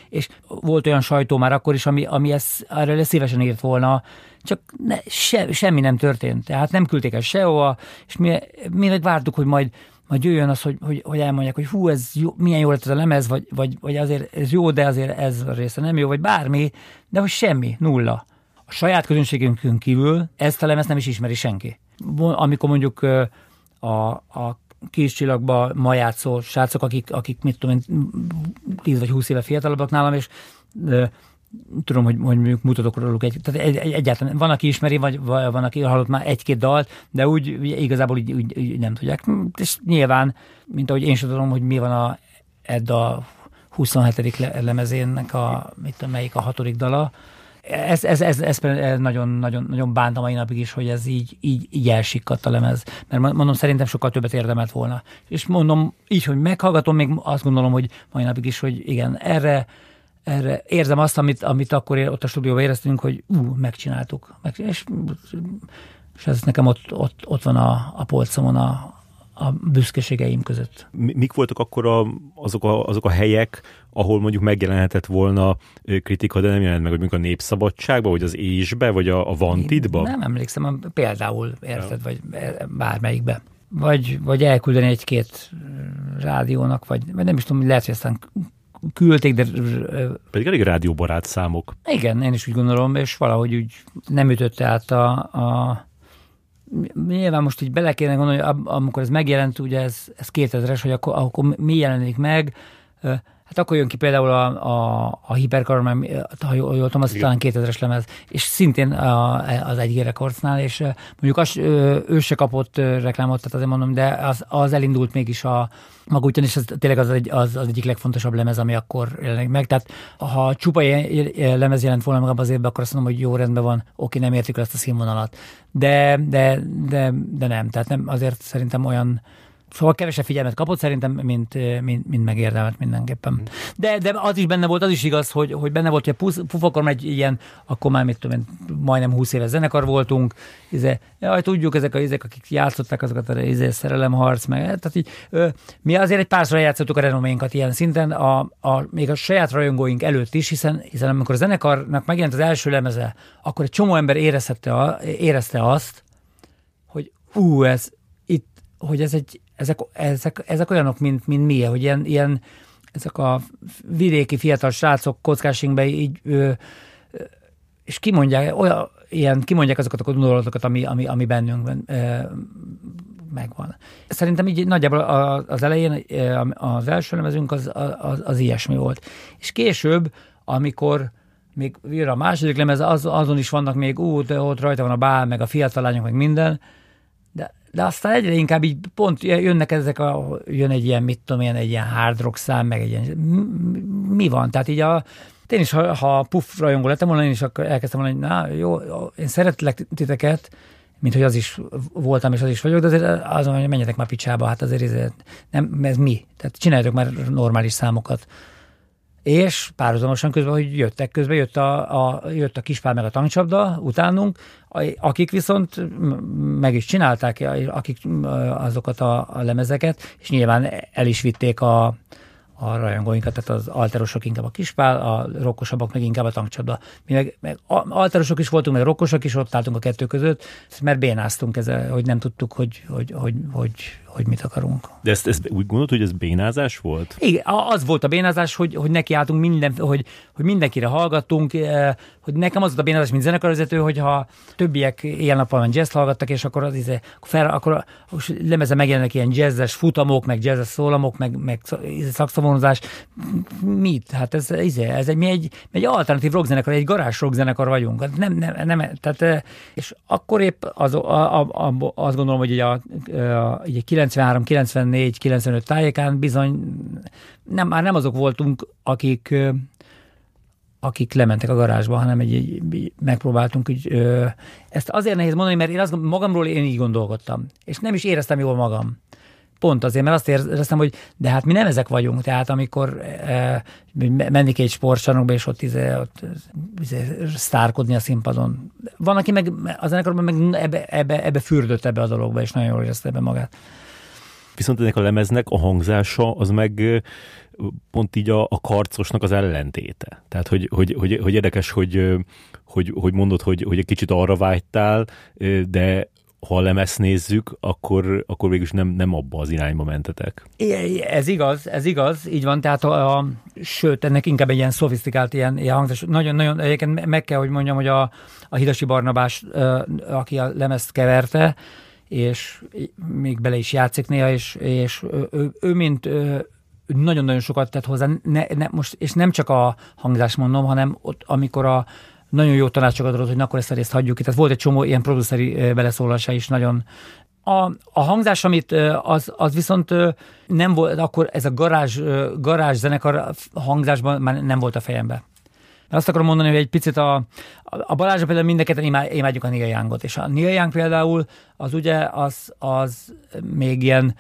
és volt olyan sajtó már akkor is, ami, ami ezt, erre szívesen írt volna, csak ne, se, semmi nem történt. Tehát nem küldték el sehova, és mi, mi meg vártuk, hogy majd majd jöjjön az, hogy, hogy, hogy elmondják, hogy hú, ez jó, milyen jó lett ez a lemez, vagy, vagy, vagy azért ez jó, de azért ez a része nem jó, vagy bármi, de hogy semmi, nulla. A saját közönségünkön kívül ezt a lemez nem is ismeri senki. Amikor mondjuk a, a kis csillagba ma játszó srácok, akik, akik mit tudom én, 10 vagy 20 éve fiatalabbak nálam, és tudom, hogy, hogy mondjuk mutatok róluk egy, tehát egy, egy, egyáltalán van, aki ismeri, vagy van, aki hallott már egy-két dalt, de úgy igazából így, úgy, úgy nem tudják. És nyilván, mint ahogy én sem tudom, hogy mi van a Edda 27. lemezének a, mit tudom, melyik a hatodik dala, ez, ez, ez, ez, ez nagyon, nagyon, nagyon bánt a mai napig is, hogy ez így, így, így elsikkadt a lemez. Mert mondom, szerintem sokkal többet érdemelt volna. És mondom, így, hogy meghallgatom, még azt gondolom, hogy mai napig is, hogy igen, erre erre érzem azt, amit, amit akkor ott a stúdióban éreztünk, hogy ú, megcsináltuk. Meg, és, és ez nekem ott, ott, ott van a, a polcomon a, a büszkeségeim között. Mik voltak akkor a, azok, a, azok a helyek, ahol mondjuk megjelenhetett volna kritika, de nem jelent meg, hogy mondjuk a Népszabadságba, vagy az Ésbe, vagy a, a Vantidba? Nem emlékszem, például érted, ja. vagy bármelyikbe. Vagy, vagy elküldeni egy-két rádiónak, vagy, vagy nem is tudom, lehet, hogy aztán küldték, de... Pedig elég rádióbarát számok. Igen, én is úgy gondolom, és valahogy úgy nem ütötte át a, a nyilván most így bele kéne gondolni, amikor ez megjelent, ugye ez, ez 2000-es, hogy akkor, akkor mi jelenik meg, Hát akkor jön ki például a, a, a Hypercar, ha jól, jól tudom, az talán 2000-es lemez, és szintén a, az egy rekordnál, és mondjuk az, ő se kapott reklámot, tehát azért mondom, de az, az elindult mégis a maga ugyanis az tényleg az, egy, az, az egyik legfontosabb lemez, ami akkor jelenik meg. Tehát ha csupa lemez jelent volna meg az évben, akkor azt mondom, hogy jó rendben van, oké, nem értik el ezt a színvonalat. De, de, de, de nem, tehát nem, azért szerintem olyan Szóval kevesebb figyelmet kapott szerintem, mint, mint, mint megérdemelt mindenképpen. De, de az is benne volt, az is igaz, hogy, hogy benne volt, hogy a Pufakor egy ilyen, akkor már mit tudom majdnem 20 éves zenekar voltunk, izé, jaj, tudjuk, ezek a izek, akik játszották azokat a izé, szerelemharc, meg, tehát így, ö, mi azért egy párszor játszottuk a renoménkat ilyen szinten, a, a, még a saját rajongóink előtt is, hiszen, hiszen amikor a zenekarnak megjelent az első lemeze, akkor egy csomó ember érezte, a, érezte azt, hogy ú, ez, itt, hogy ez egy, ezek, ezek, ezek olyanok, mint, mint mi, hogy ilyen, ilyen ezek a vidéki fiatal srácok kockásingbe így ö, és kimondják, olyan, ilyen, kimondják azokat a gondolatokat, ami, ami, ami bennünk ö, megvan. Szerintem így nagyjából az elején az első lemezünk az, az, az ilyesmi volt. És később, amikor még jön a második lemez, az, azon is vannak még, út, ott rajta van a bál, meg a fiatal lányok, meg minden, de aztán egyre inkább így pont jönnek ezek a, jön egy ilyen, mit tudom én, egy ilyen hard rock szám, meg egy ilyen, mi van? Tehát így a, én is, ha, ha puff rajongó lettem volna, én is akkor elkezdtem volna, hogy na jó, én szeretlek titeket, mint hogy az is voltam, és az is vagyok, de azért azon, hogy menjetek már picsába, hát azért ez, nem, ez mi? Tehát csináljátok már normális számokat. És párhuzamosan közben, hogy jöttek, közben jött a, a, jött a kispál meg a tankcsapda utánunk, akik viszont meg is csinálták, akik azokat a, a lemezeket, és nyilván el is vitték a, a rajongóinkat, tehát az alterosok inkább a kispál, a rokkosabbak meg inkább a tankcsapda. Mi meg, meg alterosok is voltunk, meg rokkosok is, ott álltunk a kettő között, mert bénáztunk ezzel, hogy nem tudtuk, hogy, hogy, hogy, hogy, hogy mit akarunk. De ezt, ezt úgy gondolod, hogy ez bénázás volt? Igen, az volt a bénázás, hogy, hogy nekiálltunk minden, hogy, hogy mindenkire hallgattunk, eh, hogy nekem az volt a bénázás, mint zenekarvezető, hogyha többiek ilyen nappal jazz hallgattak, és akkor az izé, fel, akkor lemeze megjelennek ilyen jazzes futamok, meg jazzes szólamok, meg, meg izé, szakszavonozás. Mit? Hát ez, izé, ez egy, mi egy, egy alternatív rockzenekar, egy garázs rockzenekar vagyunk. Hát nem, nem, nem, tehát, eh, és akkor épp az, a, a, a, azt gondolom, hogy a, a, a, 93, 94, 95 tájékán bizony nem, már nem azok voltunk, akik akik lementek a garázsba, hanem egy, egy, megpróbáltunk, hogy ö, ezt azért nehéz mondani, mert én azt magamról én így gondolkodtam, és nem is éreztem jól magam. Pont azért, mert azt éreztem, hogy de hát mi nem ezek vagyunk, tehát amikor e, mennék egy sportcsarnokba, és ott, izé, ott izé, sztárkodni a színpadon. Van, aki meg a zenekarban meg ebbe, ebbe, ebbe fürdött ebbe a dologba, és nagyon jól érezte ebbe magát. Viszont ennek a lemeznek a hangzása az meg pont így a, a karcosnak az ellentéte. Tehát, hogy, hogy, hogy, hogy érdekes, hogy, hogy, hogy mondod, hogy, hogy egy kicsit arra vágytál, de ha a lemezt nézzük, akkor, akkor végülis nem, nem abba az irányba mentetek. Ez igaz, ez igaz, így van, tehát a, a sőt, ennek inkább egy ilyen szofisztikált ilyen, ilyen hangzás. Nagyon-nagyon, egyébként meg kell, hogy mondjam, hogy a, a Hidasi Barnabás, aki a lemezt keverte, és még bele is játszik néha, és, és ő, ő, ő mint nagyon-nagyon sokat tett hozzá, ne, ne, most, és nem csak a hangzás mondom, hanem ott, amikor a nagyon jó tanácsokat adott, hogy na, akkor ezt a részt hagyjuk ki. Tehát volt egy csomó ilyen produceri beleszólása is nagyon, a, a hangzás, amit az, az viszont nem volt, akkor ez a garázs, garázs zenekar hangzásban már nem volt a fejembe. Azt akarom mondani, hogy egy picit a, a Balázsa például mindenketten imádjuk a Neil Youngot, és a Neil Young például az ugye az, az még ilyen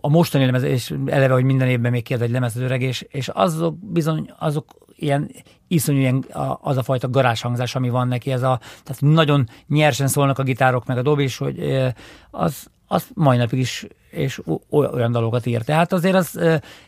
a mostani lemez, és eleve, hogy minden évben még kérd egy lemez az öreg, és, és azok bizony, azok ilyen iszonyú ilyen, az a fajta garázshangzás, ami van neki, ez a, tehát nagyon nyersen szólnak a gitárok, meg a dob is, hogy az, az mai napig is és olyan dalokat ír. Tehát azért az,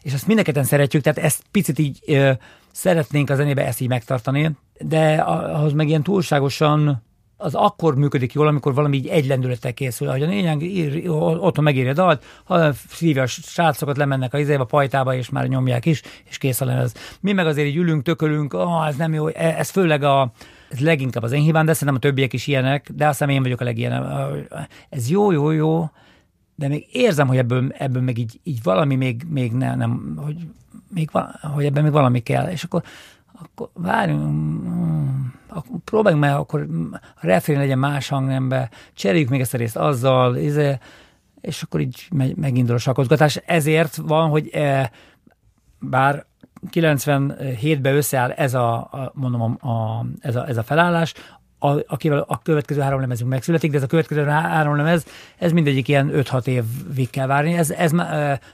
és ezt mindenketten szeretjük, tehát ezt picit így szeretnénk a zenébe ezt így megtartani, de ahhoz meg ilyen túlságosan az akkor működik jól, amikor valami így egy lendülettel készül. Ahogy a lényeg ír, otthon megírja a dalt, ha szívja a srácokat, lemennek a izébe, pajtába, és már nyomják is, és kész a lemez. Mi meg azért így ülünk, tökölünk, oh, ez nem jó, e, ez főleg a, ez leginkább az én hibám, de szerintem a többiek is ilyenek, de azt hiszem én vagyok a legilyen. Ez jó, jó, jó, de még érzem, hogy ebből, ebből még így, így valami még, még ne, nem, hogy, még, hogy ebben még valami kell, és akkor akkor várjunk, mm, akkor próbáljunk meg, akkor a refrén legyen más hangnembe, cseréljük még ezt a részt azzal, izé, és akkor így megindul a sakkozgatás. Ezért van, hogy e, bár 97-ben összeáll ez a, a mondom, a, ez, a, ez a felállás, a, akivel a következő három lemezünk megszületik, de ez a következő három lemez, ez mindegyik ilyen 5-6 évig kell várni, ez, ez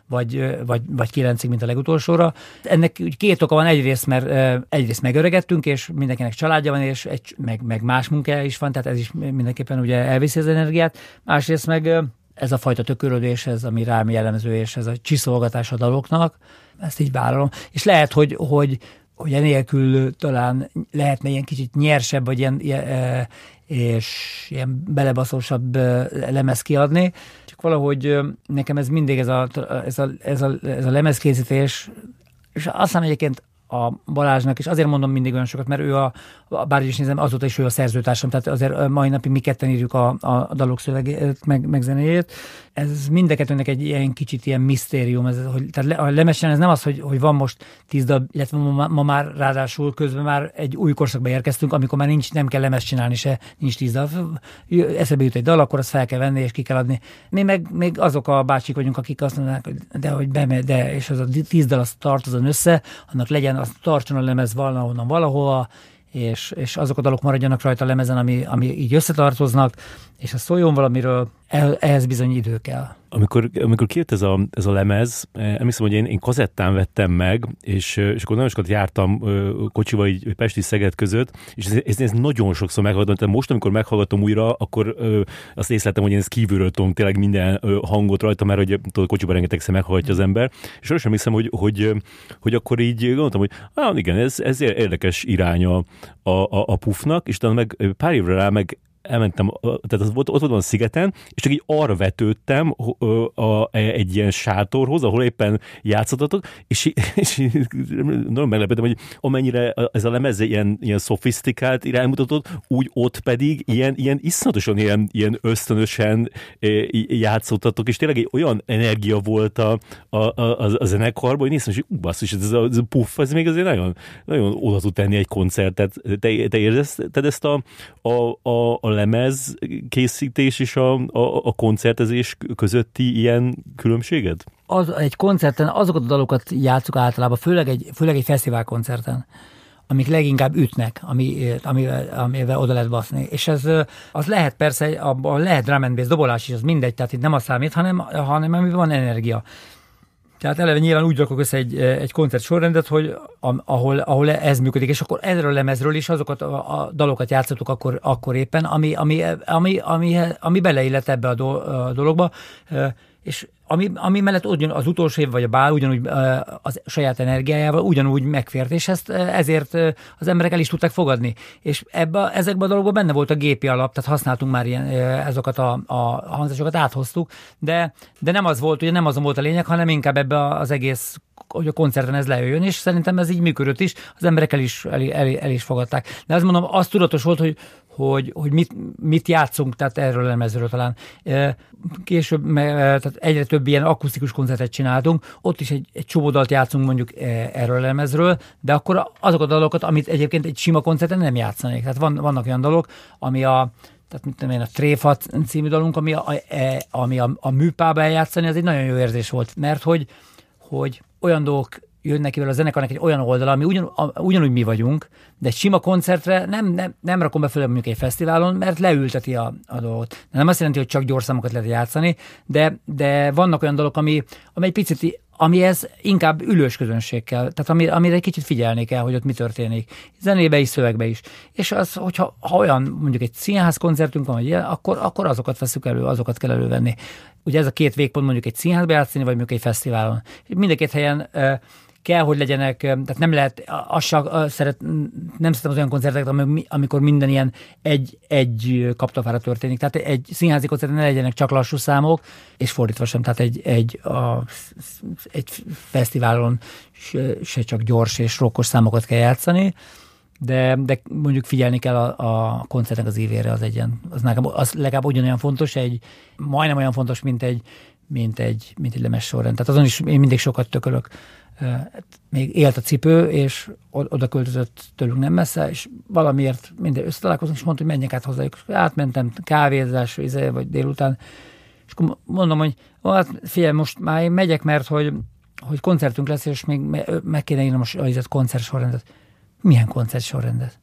vagy, vagy, vagy 9 mint a legutolsóra. Ennek két oka van, egyrészt, mert egyrészt megöregettünk, és mindenkinek családja van, és egy, meg, meg más munkája is van, tehát ez is mindenképpen ugye elviszi az energiát. Másrészt meg ez a fajta tökörödés, ez ami rám jellemző, és ez a csiszolgatás a daloknak, ezt így vállalom. És lehet, hogy, hogy hogy enélkül talán lehetne ilyen kicsit nyersebb, vagy ilyen, és ilyen belebaszósabb lemez kiadni. Csak valahogy nekem ez mindig ez a, ez a, ez a, ez a lemezkészítés, és azt hiszem egyébként a Balázsnak, és azért mondom mindig olyan sokat, mert ő a, bár is nézem, azóta is ő a szerzőtársam, tehát azért mai napig mi ketten írjuk a, a dalok szövegét, meg, meg zenéjét. Ez mindkettőnek egy ilyen kicsit ilyen misztérium, ez, hogy, tehát a lemesen ez nem az, hogy, hogy van most tíz dal, illetve ma, ma, már ráadásul közben már egy új korszakba érkeztünk, amikor már nincs, nem kell lemez csinálni se, nincs tíz dal. Eszebe jut egy dal, akkor azt fel kell venni és ki kell adni. Mi meg még azok a bácsik vagyunk, akik azt mondanak, hogy de hogy bemegy, de, és az a tíz dal az tartozon össze, annak legyen, az tartson a lemez valahonnan valahova, és, és azok a dalok maradjanak rajta a lemezen, ami, ami így összetartoznak, és ha szóljon valamiről, ehhez bizony idő kell. Amikor, amikor kijött ez a, ez a lemez, eh, emlékszem, hogy én, én kazettán vettem meg, és, eh, és akkor nagyon sokat jártam kocsival így Pesti Szeged között, és ez, ez, ez nagyon sokszor meghallgattam. Tehát most, amikor meghallgatom újra, akkor ö, azt észleltem, hogy én ezt kívülről tudom tényleg minden ö, hangot rajta, mert hogy tudod, kocsiban rengetegszer meghallgatja az ember. És arra sem hiszem, hogy, hogy, hogy akkor így gondoltam, hogy ah, igen, ez, ez érdekes iránya a, a, a pufnak, és utána meg pár évre rá meg elmentem, tehát az, ott, ott voltam a szigeten, és csak így arra vetődtem a, a, egy ilyen sátorhoz, ahol éppen játszottatok, és, és nagyon meglepettem, hogy amennyire ez a lemez ilyen, ilyen szofisztikált iránymutatott, úgy ott pedig ilyen, ilyen iszonyatosan ilyen, ilyen ösztönösen játszottatok, és tényleg egy olyan energia volt a, a, a, a zenekarban, hogy néztem, hogy ú, basszus, ez a, ez a puff, ez még azért nagyon, nagyon oda tud tenni egy koncertet. Te, te érzed ezt a, a, a, a lemez készítés és a, a, a koncertezés közötti ilyen különbséget? Az, egy koncerten azokat a dalokat játszuk általában, főleg egy, főleg egy fesztivál koncerten amik leginkább ütnek, ami, amivel, amivel oda lehet baszni. És ez az lehet persze, abban lehet drum and bass, dobolás is, az mindegy, tehát itt nem a számít, hanem, hanem amiben van energia. Tehát eleve nyilván úgy rakok össze egy, egy koncert sorrendet, hogy ahol, ahol ez működik, és akkor erről a lemezről is azokat a, a dalokat játszottuk akkor, akkor éppen, ami, ami, ami, ami, ami beleillett ebbe a, do, a dologba, és ami, ami mellett ugyan az utolsó év vagy a bál ugyanúgy az saját energiájával ugyanúgy megfért, és ezt ezért az emberek el is tudták fogadni. És ebbe, ezekben a dolgokban benne volt a gépi alap, tehát használtunk már ilyen, ezeket a, a hangzásokat, áthoztuk, de, de nem az volt, ugye nem azon volt a lényeg, hanem inkább ebbe az egész hogy a koncerten ez lejöjjön, és szerintem ez így működött is, az emberek el is, el, el, el is fogadták. De azt mondom, az tudatos volt, hogy, hogy, hogy mit, mit játszunk, tehát erről lemezről talán. Később tehát egyre több ilyen akusztikus koncertet csináltunk, ott is egy, egy csomó dalt játszunk mondjuk erről a lemezről, de akkor azok a dalokat, amit egyébként egy sima koncerten nem játszanék. Tehát van, vannak olyan dalok, ami a tehát mit tudom én, a Tréfat című dalunk, ami a, a, e, ami a, a műpába eljátszani, az egy nagyon jó érzés volt, mert hogy, hogy olyan dolgok jönnek ki a zenekarnak egy olyan oldala, ami ugyan, ugyanúgy mi vagyunk, de egy sima koncertre nem, nem, nem rakom be föl mondjuk egy fesztiválon, mert leülteti a, a dolgot. Nem azt jelenti, hogy csak gyors számokat lehet játszani, de, de vannak olyan dolgok, ami, ami egy picit amihez inkább ülős közönség kell, tehát ami, amire egy kicsit figyelni kell, hogy ott mi történik. Zenébe is, szövegbe is. És az, hogyha ha olyan mondjuk egy színház koncertünk van, vagy ilyen, akkor, akkor azokat veszük elő, azokat kell elővenni. Ugye ez a két végpont mondjuk egy színházba játszani, vagy mondjuk egy fesztiválon. Mind a két helyen kell, hogy legyenek, tehát nem lehet, az csak, szeret, nem szeretem az olyan koncerteket, amikor minden ilyen egy, egy kaptafára történik. Tehát egy színházi koncerten ne legyenek csak lassú számok, és fordítva sem, tehát egy, egy, a, egy fesztiválon se, csak gyors és rokkos számokat kell játszani, de, de mondjuk figyelni kell a, a koncertnek az évére, az egyen, az, nekem, az legalább ugyanolyan fontos, egy, majdnem olyan fontos, mint egy, mint egy, mint egy lemes sorrend. Tehát azon is én mindig sokat tökölök még élt a cipő, és oda költözött tőlünk nem messze, és valamiért minden összetalálkozunk, és mondta, hogy menjek át hozzájuk. Átmentem kávézás, izé, vagy délután, és akkor mondom, hogy hát figyelj, most már én megyek, mert hogy, hogy koncertünk lesz, és még meg kéne írnom a koncert koncertsorrendet. Milyen koncertsorrendet?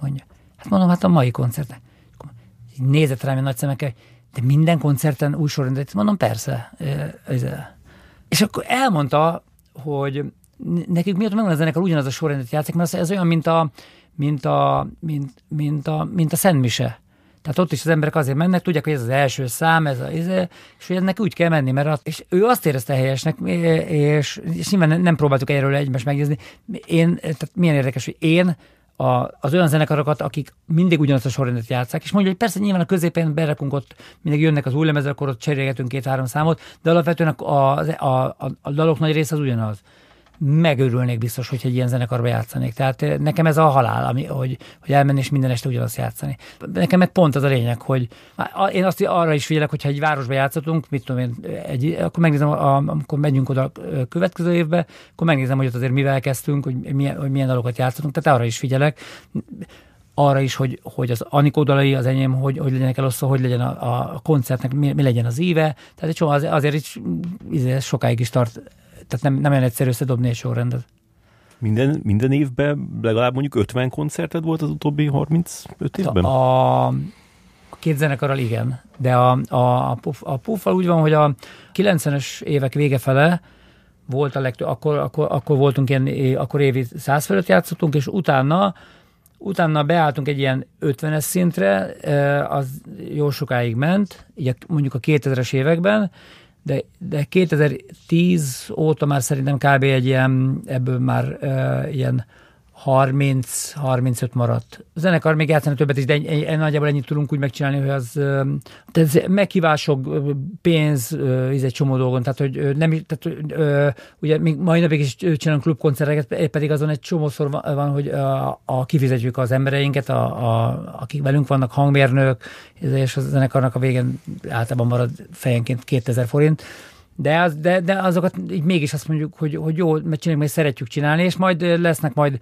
Mondja. Hát mondom, hát a mai koncertnek. Nézett rám nagy szemekkel, de minden koncerten új sorrendet? Mondom, persze. És akkor elmondta hogy nekik miért megvan a zenekar ugyanaz a sorrendet játszik, mert ez olyan, mint a, mint a, mint, mint a, mint a Szent Mise. Tehát ott is az emberek azért mennek, tudják, hogy ez az első szám, ez a, ez, és hogy ennek úgy kell menni, mert az, és ő azt érezte helyesnek, és, és nyilván nem próbáltuk erről egymást meggyőzni. Én, tehát milyen érdekes, hogy én a, az olyan zenekarokat, akik mindig ugyanazt a sorrendet játszák, és mondja, hogy persze nyilván a középen berakunk ott, mindig jönnek az új lemezek, akkor ott cserélgetünk két-három számot, de alapvetően a, a, a, a dalok nagy része az ugyanaz. Megörülnék biztos, hogy egy ilyen zenekarba játszanék. Tehát nekem ez a halál, ami, hogy, hogy elmenni és minden este ugyanazt játszani. Nekem meg pont az a lényeg, hogy én azt arra is figyelek, hogyha egy városba játszhatunk, mit tudom én, egy, akkor megnézem, amikor megyünk oda a következő évbe, akkor megnézem, hogy ott azért mivel kezdtünk, hogy milyen, hogy milyen dalokat játszhatunk, tehát arra is figyelek arra is, hogy, hogy az Anikó dalai, az enyém, hogy, hogy legyenek elosztva, hogy legyen a, a koncertnek, mi, mi, legyen az íve. Tehát egy csomó, azért is izé, sokáig is tart, tehát nem, nem olyan egyszerű összedobni egy sorrendet. Minden, minden évben legalább mondjuk 50 koncerted volt az utóbbi 35 évben? A, a két zenekarral igen, de a, a, a, puff, a puffal úgy van, hogy a 90-es évek vége fele volt a legtöbb, akkor, akkor, akkor voltunk ilyen, akkor évi 100 fölött játszottunk, és utána Utána beálltunk egy ilyen 50-es szintre, az jó sokáig ment, így mondjuk a 2000-es években, de, de 2010 óta már szerintem kb. egy ilyen, ebből már uh, ilyen 30-35 maradt. A zenekar még játszani többet is, de egy, egy, nagyjából ennyit tudunk úgy megcsinálni, hogy az tehát meghívások, pénz, ez egy csomó dolgon, tehát hogy nem, tehát, ugye még mai napig is csinálunk klubkoncerteket, pedig azon egy csomószor van, hogy a, a kifizetjük az embereinket, a, a, akik velünk vannak, hangmérnök, és a zenekarnak a végén általában marad fejenként 2000 forint, de, az, de, de azokat így mégis azt mondjuk, hogy, hogy jó, mert csináljuk, mert szeretjük csinálni, és majd lesznek majd,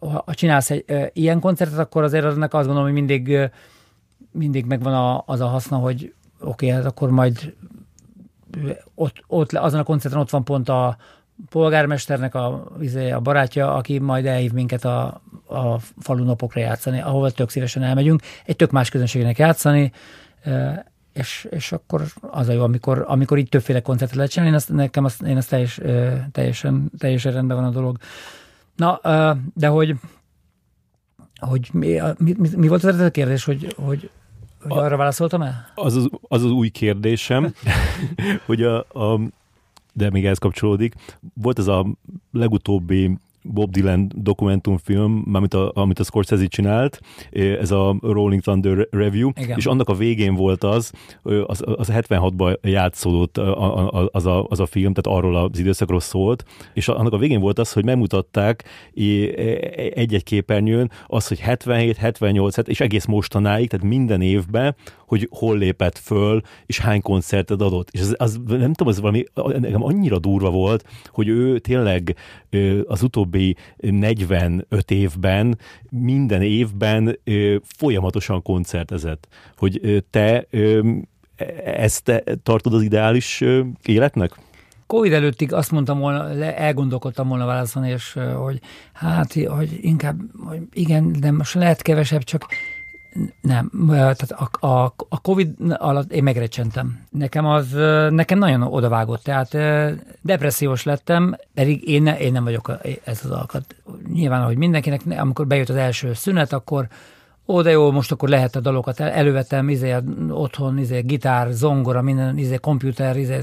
ha csinálsz egy ilyen koncertet, akkor azért aznak azt gondolom, hogy mindig, mindig megvan a, az a haszna, hogy oké, okay, hát akkor majd ott, ott, azon a koncerten ott van pont a polgármesternek a, izé, a barátja, aki majd elhív minket a, a falu napokra játszani, ahol tök szívesen elmegyünk, egy tök más közönségnek játszani, és, és akkor az a jó, amikor, amikor így többféle koncertet lehet csinálni, én azt, nekem azt, én azt teljes, teljesen, teljesen rendben van a dolog. Na, de hogy, hogy mi, mi, mi volt az a kérdés, hogy, hogy, hogy arra válaszoltam el? Az az, az, az új kérdésem, hogy a, a, de még ez kapcsolódik. Volt ez a legutóbbi Bob Dylan dokumentumfilm, amit a, amit a Scorsese csinált, ez a Rolling Thunder Review, Igen. és annak a végén volt az, az, az 76-ban játszódott az a, az a film, tehát arról az időszakról szólt, és annak a végén volt az, hogy megmutatták egy-egy képernyőn az, hogy 77, 78, és egész mostanáig, tehát minden évben, hogy hol lépett föl, és hány koncertet adott. És az, az nem tudom, az valami nekem annyira durva volt, hogy ő tényleg az utóbbi 45 évben, minden évben folyamatosan koncertezett. Hogy te ezt te tartod az ideális életnek? Covid előttig azt mondtam volna, elgondolkodtam volna válaszolni, és hogy hát, hogy inkább, hogy igen, de most lehet kevesebb, csak nem, tehát a, a, a Covid alatt én megrecsentem. Nekem az, nekem nagyon odavágott, tehát depressziós lettem, pedig én, ne, én nem vagyok ez az alkat. Nyilván, hogy mindenkinek, amikor bejött az első szünet, akkor ó, de jó, most akkor lehet a dalokat, el, elővettem izé, otthon, izé, gitár, zongora, minden, izé, komputer, izé,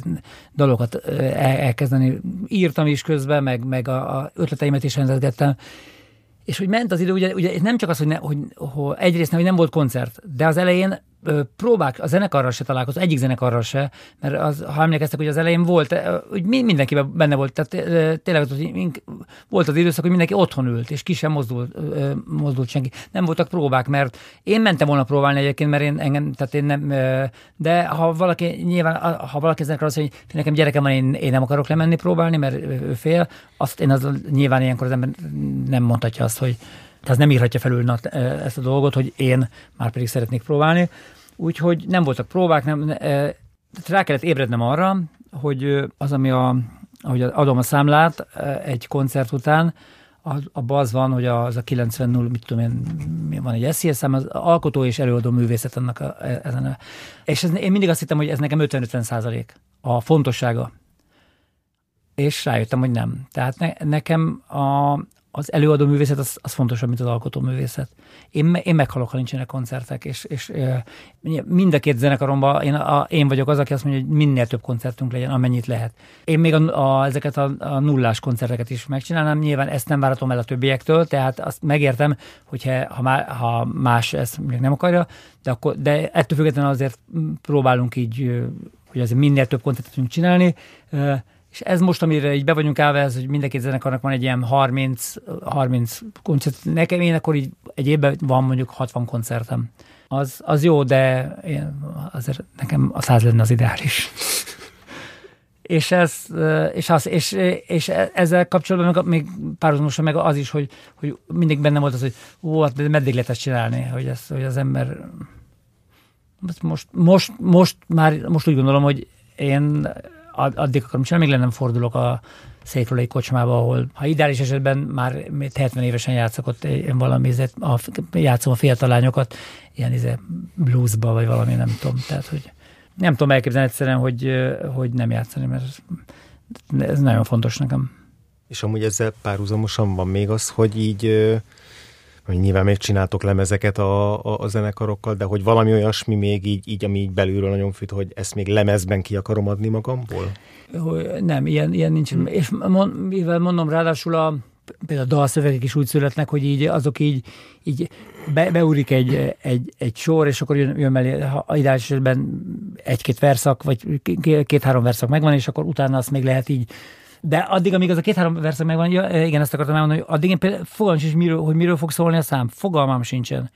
dalokat el, elkezdeni. Írtam is közben, meg, meg a, a ötleteimet is rendezgettem, és hogy ment az idő, ugye, ugye nem csak az, hogy, ne, hogy, hogy egyrészt nem, hogy nem volt koncert, de az elején próbák, a zenekarral se találkozott, egyik zenekarral se, mert az, ha emlékeztek, hogy az elején volt, hogy mindenkiben benne volt, tehát tényleg volt az időszak, hogy mindenki otthon ült, és ki sem mozdult, mozdult senki. Nem voltak próbák, mert én mentem volna próbálni egyébként, mert én, engem, tehát én nem, de ha valaki, nyilván, ha valaki zenekarral azt mondja, hogy nekem gyerekem van, én, én nem akarok lemenni próbálni, mert ő fél, azt én az, nyilván ilyenkor az ember nem mondhatja azt, hogy tehát nem írhatja felül ezt a dolgot, hogy én már pedig szeretnék próbálni. Úgyhogy nem voltak próbák, nem, rá kellett ébrednem arra, hogy az, ami a, ahogy adom a számlát egy koncert után, abban az van, hogy az a 90 0 mit tudom én, van egy SZIA szám, az alkotó és előadó művészet annak a, e, ezen a, És ez, én mindig azt hittem, hogy ez nekem 50-50 százalék a fontossága. És rájöttem, hogy nem. Tehát ne, nekem a, az előadó művészet az, az fontosabb, mint az alkotó művészet. Én, én meghalok, ha nincsenek koncertek, és, és mind a két zenekaromban én, a, én vagyok az, aki azt mondja, hogy minél több koncertünk legyen, amennyit lehet. Én még a, a, ezeket a, a nullás koncerteket is megcsinálnám, nyilván ezt nem váratom el a többiektől, tehát azt megértem, hogyha ha, má, ha más ezt még nem akarja, de, akkor, de ettől függetlenül azért próbálunk így, hogy azért minél több koncertet tudunk csinálni, és ez most, amire így be vagyunk állva, ez, hogy mindenki zenekarnak van egy ilyen 30, 30 koncert. Nekem én akkor így egy évben van mondjuk 60 koncertem. Az, az jó, de én, azért nekem a száz lenne az ideális. és, ez, és, az, és, és ezzel kapcsolatban még párhuzamosan meg az is, hogy, hogy mindig benne volt az, hogy ó, hát meddig lehet ezt csinálni, hogy, ez, hogy az ember most, most, most már most úgy gondolom, hogy én addig akarom csinálni, még nem fordulok a székről egy kocsmába, ahol ha ideális esetben már 70 évesen játszok ott én valami, a, játszom a fiatal lányokat, ilyen izé, bluesba, vagy valami, nem tudom. Tehát, hogy nem tudom elképzelni egyszerűen, hogy, hogy nem játszani, mert ez nagyon fontos nekem. És amúgy ezzel párhuzamosan van még az, hogy így hogy nyilván még csináltok lemezeket a, a, a zenekarokkal, de hogy valami olyasmi még így, így, ami így belülről nagyon fit, hogy ezt még lemezben ki akarom adni magamból? Nem, ilyen, ilyen nincs. Hmm. És mond, mivel mondom, ráadásul a például a dalszövegek is úgy születnek, hogy így azok így, így be, beúrik egy, egy, egy sor, és akkor jön, jön mellé, ha ideális esetben egy-két verszak, vagy két-három verszak megvan, és akkor utána azt még lehet így de addig, amíg az a két-három verszak megvan, ja, igen, ezt akartam elmondani, hogy addig én például fogalmam sincs, miről, hogy miről fog szólni a szám. Fogalmam sincsen.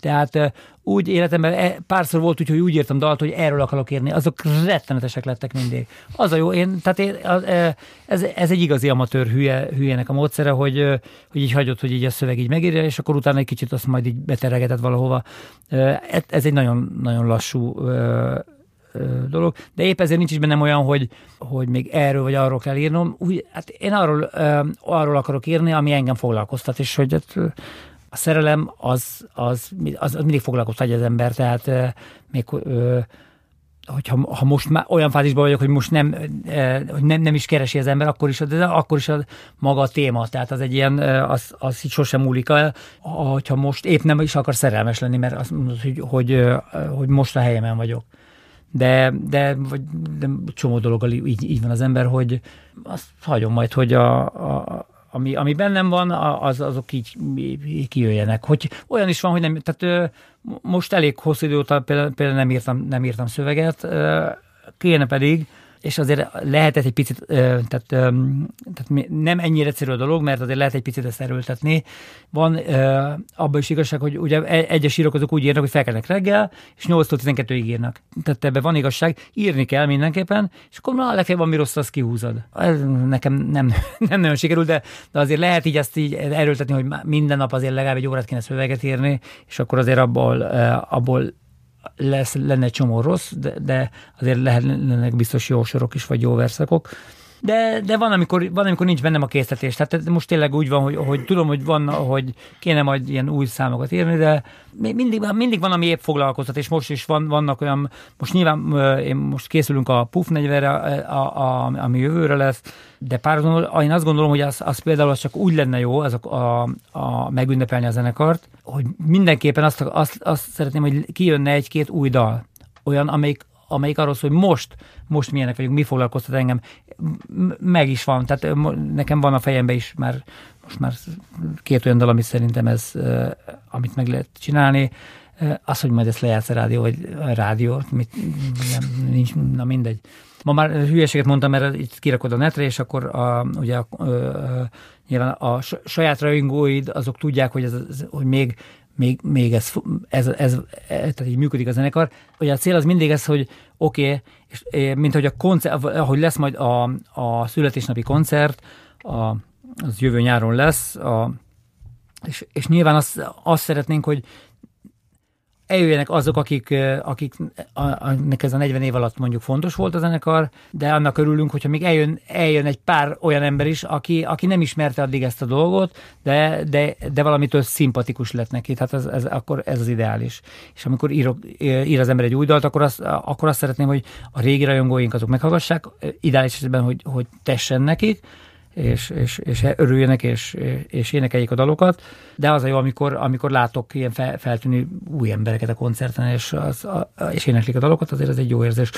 Tehát úgy életemben e, párszor volt úgy, hogy úgy írtam dalt, hogy erről akarok írni. Azok rettenetesek lettek mindig. Az a jó, én, tehát én, ez, ez egy igazi amatőr hülye, hülyének a módszere, hogy, hogy így hagyott, hogy így a szöveg így megírja, és akkor utána egy kicsit azt majd így beteregetett valahova. Ez egy nagyon, nagyon lassú dolog, de épp ezért nincs is bennem olyan, hogy, hogy még erről vagy arról kell írnom. Úgy, hát én arról, arról akarok írni, ami engem foglalkoztat, és hogy a szerelem az, az, az, az mindig foglalkoztat az ember, tehát még hogyha ha most már olyan fázisban vagyok, hogy most nem, hogy nem, nem is keresi az ember, akkor is, de akkor is a maga a téma, tehát az egy ilyen, az, az így sosem múlik el, hogyha most épp nem is akar szerelmes lenni, mert azt mondod, hogy, hogy, hogy most a helyemen vagyok de, de, vagy, de csomó dologgal így, így van az ember, hogy azt hagyom majd, hogy a, a, ami, ami bennem van, az, azok így, így kijöjjenek. Hogy olyan is van, hogy nem, tehát most elég hosszú idő óta például, például nem, írtam, nem írtam szöveget, kéne pedig, és azért lehetett egy picit, tehát, tehát nem ennyire egyszerű a dolog, mert azért lehet egy picit ezt erőltetni. Van abban is igazság, hogy ugye e, egyes írók úgy írnak, hogy felkelnek reggel, és 8-tól 12-ig írnak. Tehát ebben van igazság, írni kell mindenképpen, és akkor na, legfeljebb valami rossz, azt kihúzod. Ez nekem nem, nem nagyon sikerül, de, de azért lehet így ezt így erőltetni, hogy minden nap azért legalább egy órát kéne szöveget írni, és akkor azért abból, abból lesz, lenne csomó rossz, de, de azért lehetnek biztos jó sorok is, vagy jó verszakok. De, de van, amikor, van, amikor nincs bennem a készítés. Tehát most tényleg úgy van, hogy, hogy tudom, hogy van, hogy kéne majd ilyen új számokat írni, de mindig, mindig van, ami épp foglalkoztat, és most is van, vannak olyan, most nyilván én most készülünk a PUF 40 a, a, ami jövőre lesz, de párhuzamban én azt gondolom, hogy az, az például az csak úgy lenne jó, az a, a, a megünnepelni a zenekart, hogy mindenképpen azt, azt, azt szeretném, hogy kijönne egy-két új dal. Olyan, amelyik, amelyik arról szól, hogy most, most milyenek vagyunk, mi foglalkoztat engem. Meg is van, tehát nekem van a fejemben is már most már két olyan dal, amit szerintem ez, amit meg lehet csinálni. Az, hogy majd ezt lejátsz a rádió, vagy a rádió, mit, nem, nincs, na mindegy. Ma már hülyeséget mondtam, mert itt kirakod a netre, és akkor a, ugye a, a, nyilván a saját rajongóid azok tudják, hogy, ez, hogy még még, még ez, ez, ez, ez, tehát így működik a zenekar. Ugye a cél az mindig ez, hogy oké, okay, és mint hogy a koncert, ahogy lesz majd a, a születésnapi koncert, a, az jövő nyáron lesz, a, és, és nyilván azt, azt szeretnénk, hogy eljöjjenek azok, akik, akik nek ez a 40 év alatt mondjuk fontos volt a zenekar, de annak örülünk, hogyha még eljön, eljön egy pár olyan ember is, aki, aki nem ismerte addig ezt a dolgot, de, de, de valamitől szimpatikus lett neki, tehát ez, ez, akkor ez az ideális. És amikor írok, ír az ember egy új dalt, akkor azt, akkor azt szeretném, hogy a régi rajongóink azok meghallgassák, ideális esetben, hogy, hogy tessen nekik, és, és, és örüljenek, és, és énekeljék a dalokat, de az a jó, amikor, amikor látok ilyen fel, feltűnő új embereket a koncerten, és, az, a, és éneklik a dalokat, azért ez egy jó érzés.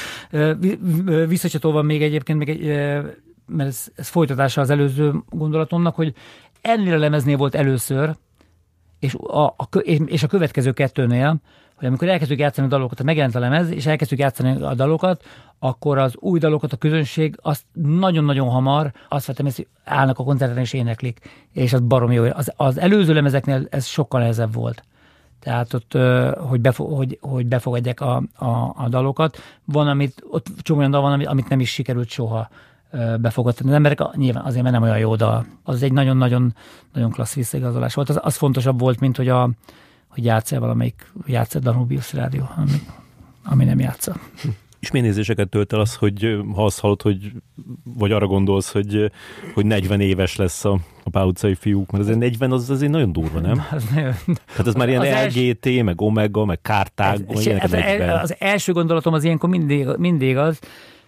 Visszacsatolva még egyébként, még egy, mert ez, ez folytatása az előző gondolatomnak, hogy ennél a lemeznél volt először, és a, a, és a következő kettőnél, hogy amikor elkezdjük játszani a dalokat, megjelent a lemez, és elkezdjük játszani a dalokat, akkor az új dalokat a közönség azt nagyon-nagyon hamar azt vettem, hogy állnak a koncerten és éneklik, és az barom jó. Az, az előző lemezeknél ez sokkal nehezebb volt. Tehát ott, hogy, befo- hogy, hogy befogadják a, a, a dalokat. Van, amit, ott csomó olyan dal van, amit nem is sikerült soha befogadni. Az emberek nyilván azért, mert nem olyan jó dal. Az egy nagyon-nagyon nagyon klassz visszaigazolás volt. Az, az fontosabb volt, mint hogy, a, hogy játsz valamelyik, játsz Danubius rádió, ami, ami nem játsza. És milyen nézéseket tölt el az, hogy ha azt hallod, hogy, vagy arra gondolsz, hogy, hogy 40 éves lesz a, a Pál utcai fiúk, mert azért 40 az azért nagyon durva, nem? Az nagyon... Hát ez már ilyen az LGT, els... meg Omega, meg Kártág, ez, ez, ez, az első gondolatom az ilyenkor mindig, mindig az,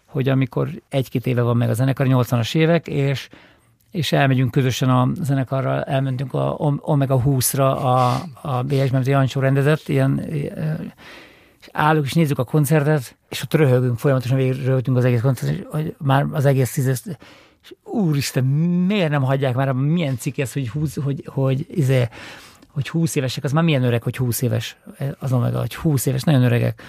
hogy amikor egy-két éve van meg a zenekar, 80-as évek, és és elmegyünk közösen a zenekarral, elmentünk a Omega 20-ra a, a BS Memzi Jancsó rendezett, ilyen, és állunk és nézzük a koncertet, és ott röhögünk, folyamatosan végig az egész koncertet, hogy már az egész tízes, és úristen, miért nem hagyják már, milyen cikk ez, hogy, húz, hogy, hogy, izé, hogy 20 évesek, az már milyen öreg, hogy 20 éves az Omega, hogy 20 éves, nagyon öregek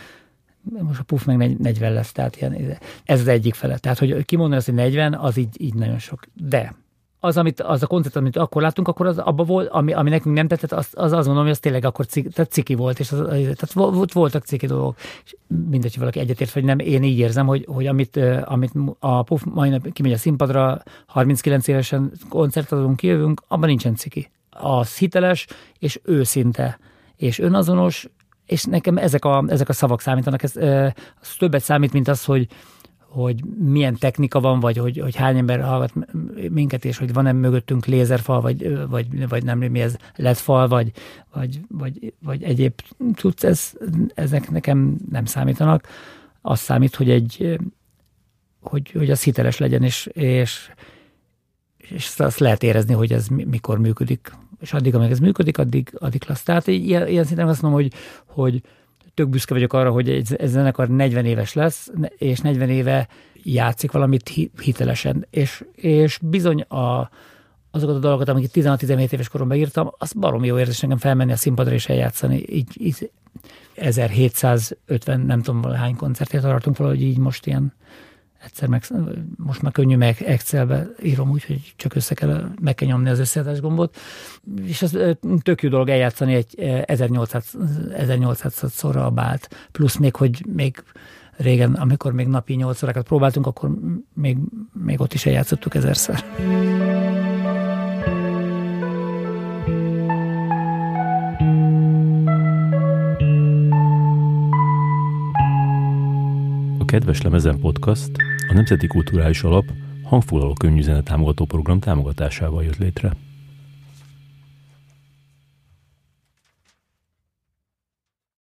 most a puff meg 40 lesz, tehát ilyen, ez az egyik fele. Tehát, hogy kimondani azt, hogy 40, az így, így nagyon sok. De az, amit, az a koncert, amit akkor láttunk, akkor az abban volt, ami, ami nekünk nem tetszett, az, az azt gondolom, hogy az tényleg akkor ciki, tehát ciki volt, és az, tehát volt, voltak ciki dolgok. És mindegy, hogy valaki egyetért, vagy nem, én így érzem, hogy, hogy amit, amit a Puff mai nap kimegy a színpadra, 39 évesen koncertadunk, kijövünk, abban nincsen ciki. Az hiteles és őszinte, és önazonos, és nekem ezek a, ezek a szavak számítanak, ez, ez többet számít, mint az, hogy, hogy milyen technika van, vagy hogy, hogy hány ember hallgat minket, és hogy van-e mögöttünk lézerfal, vagy, vagy, vagy nem, mi ez ledfal, vagy, vagy, vagy, vagy egyéb tudsz, ez, ezek nekem nem számítanak. Az számít, hogy egy, hogy, hogy az hiteles legyen, és, és, és azt lehet érezni, hogy ez mikor működik és addig, amíg ez működik, addig, addig klassz. Tehát ilyen, ilyen szinten azt mondom, hogy, hogy tök büszke vagyok arra, hogy egy, ez zenekar 40 éves lesz, és 40 éve játszik valamit hitelesen. És, és bizony a, azokat a dolgokat, amiket 16-17 éves koromban írtam, az barom jó érzés nekem felmenni a színpadra és eljátszani. Így, így 1750, nem tudom, hány koncertét tartunk valahogy így most ilyen egyszer meg, most már könnyű meg Excelbe írom úgy, hogy csak össze kell, meg kell nyomni az összeadás gombot, és az tök jó dolog eljátszani egy 1800, 1800 szorra a bált, plusz még, hogy még régen, amikor még napi 8 órákat próbáltunk, akkor még, még ott is eljátszottuk ezerszer. Kedves Lemezen Podcast a Nemzeti Kulturális Alap hangfoglaló könyvüzene támogató program támogatásával jött létre.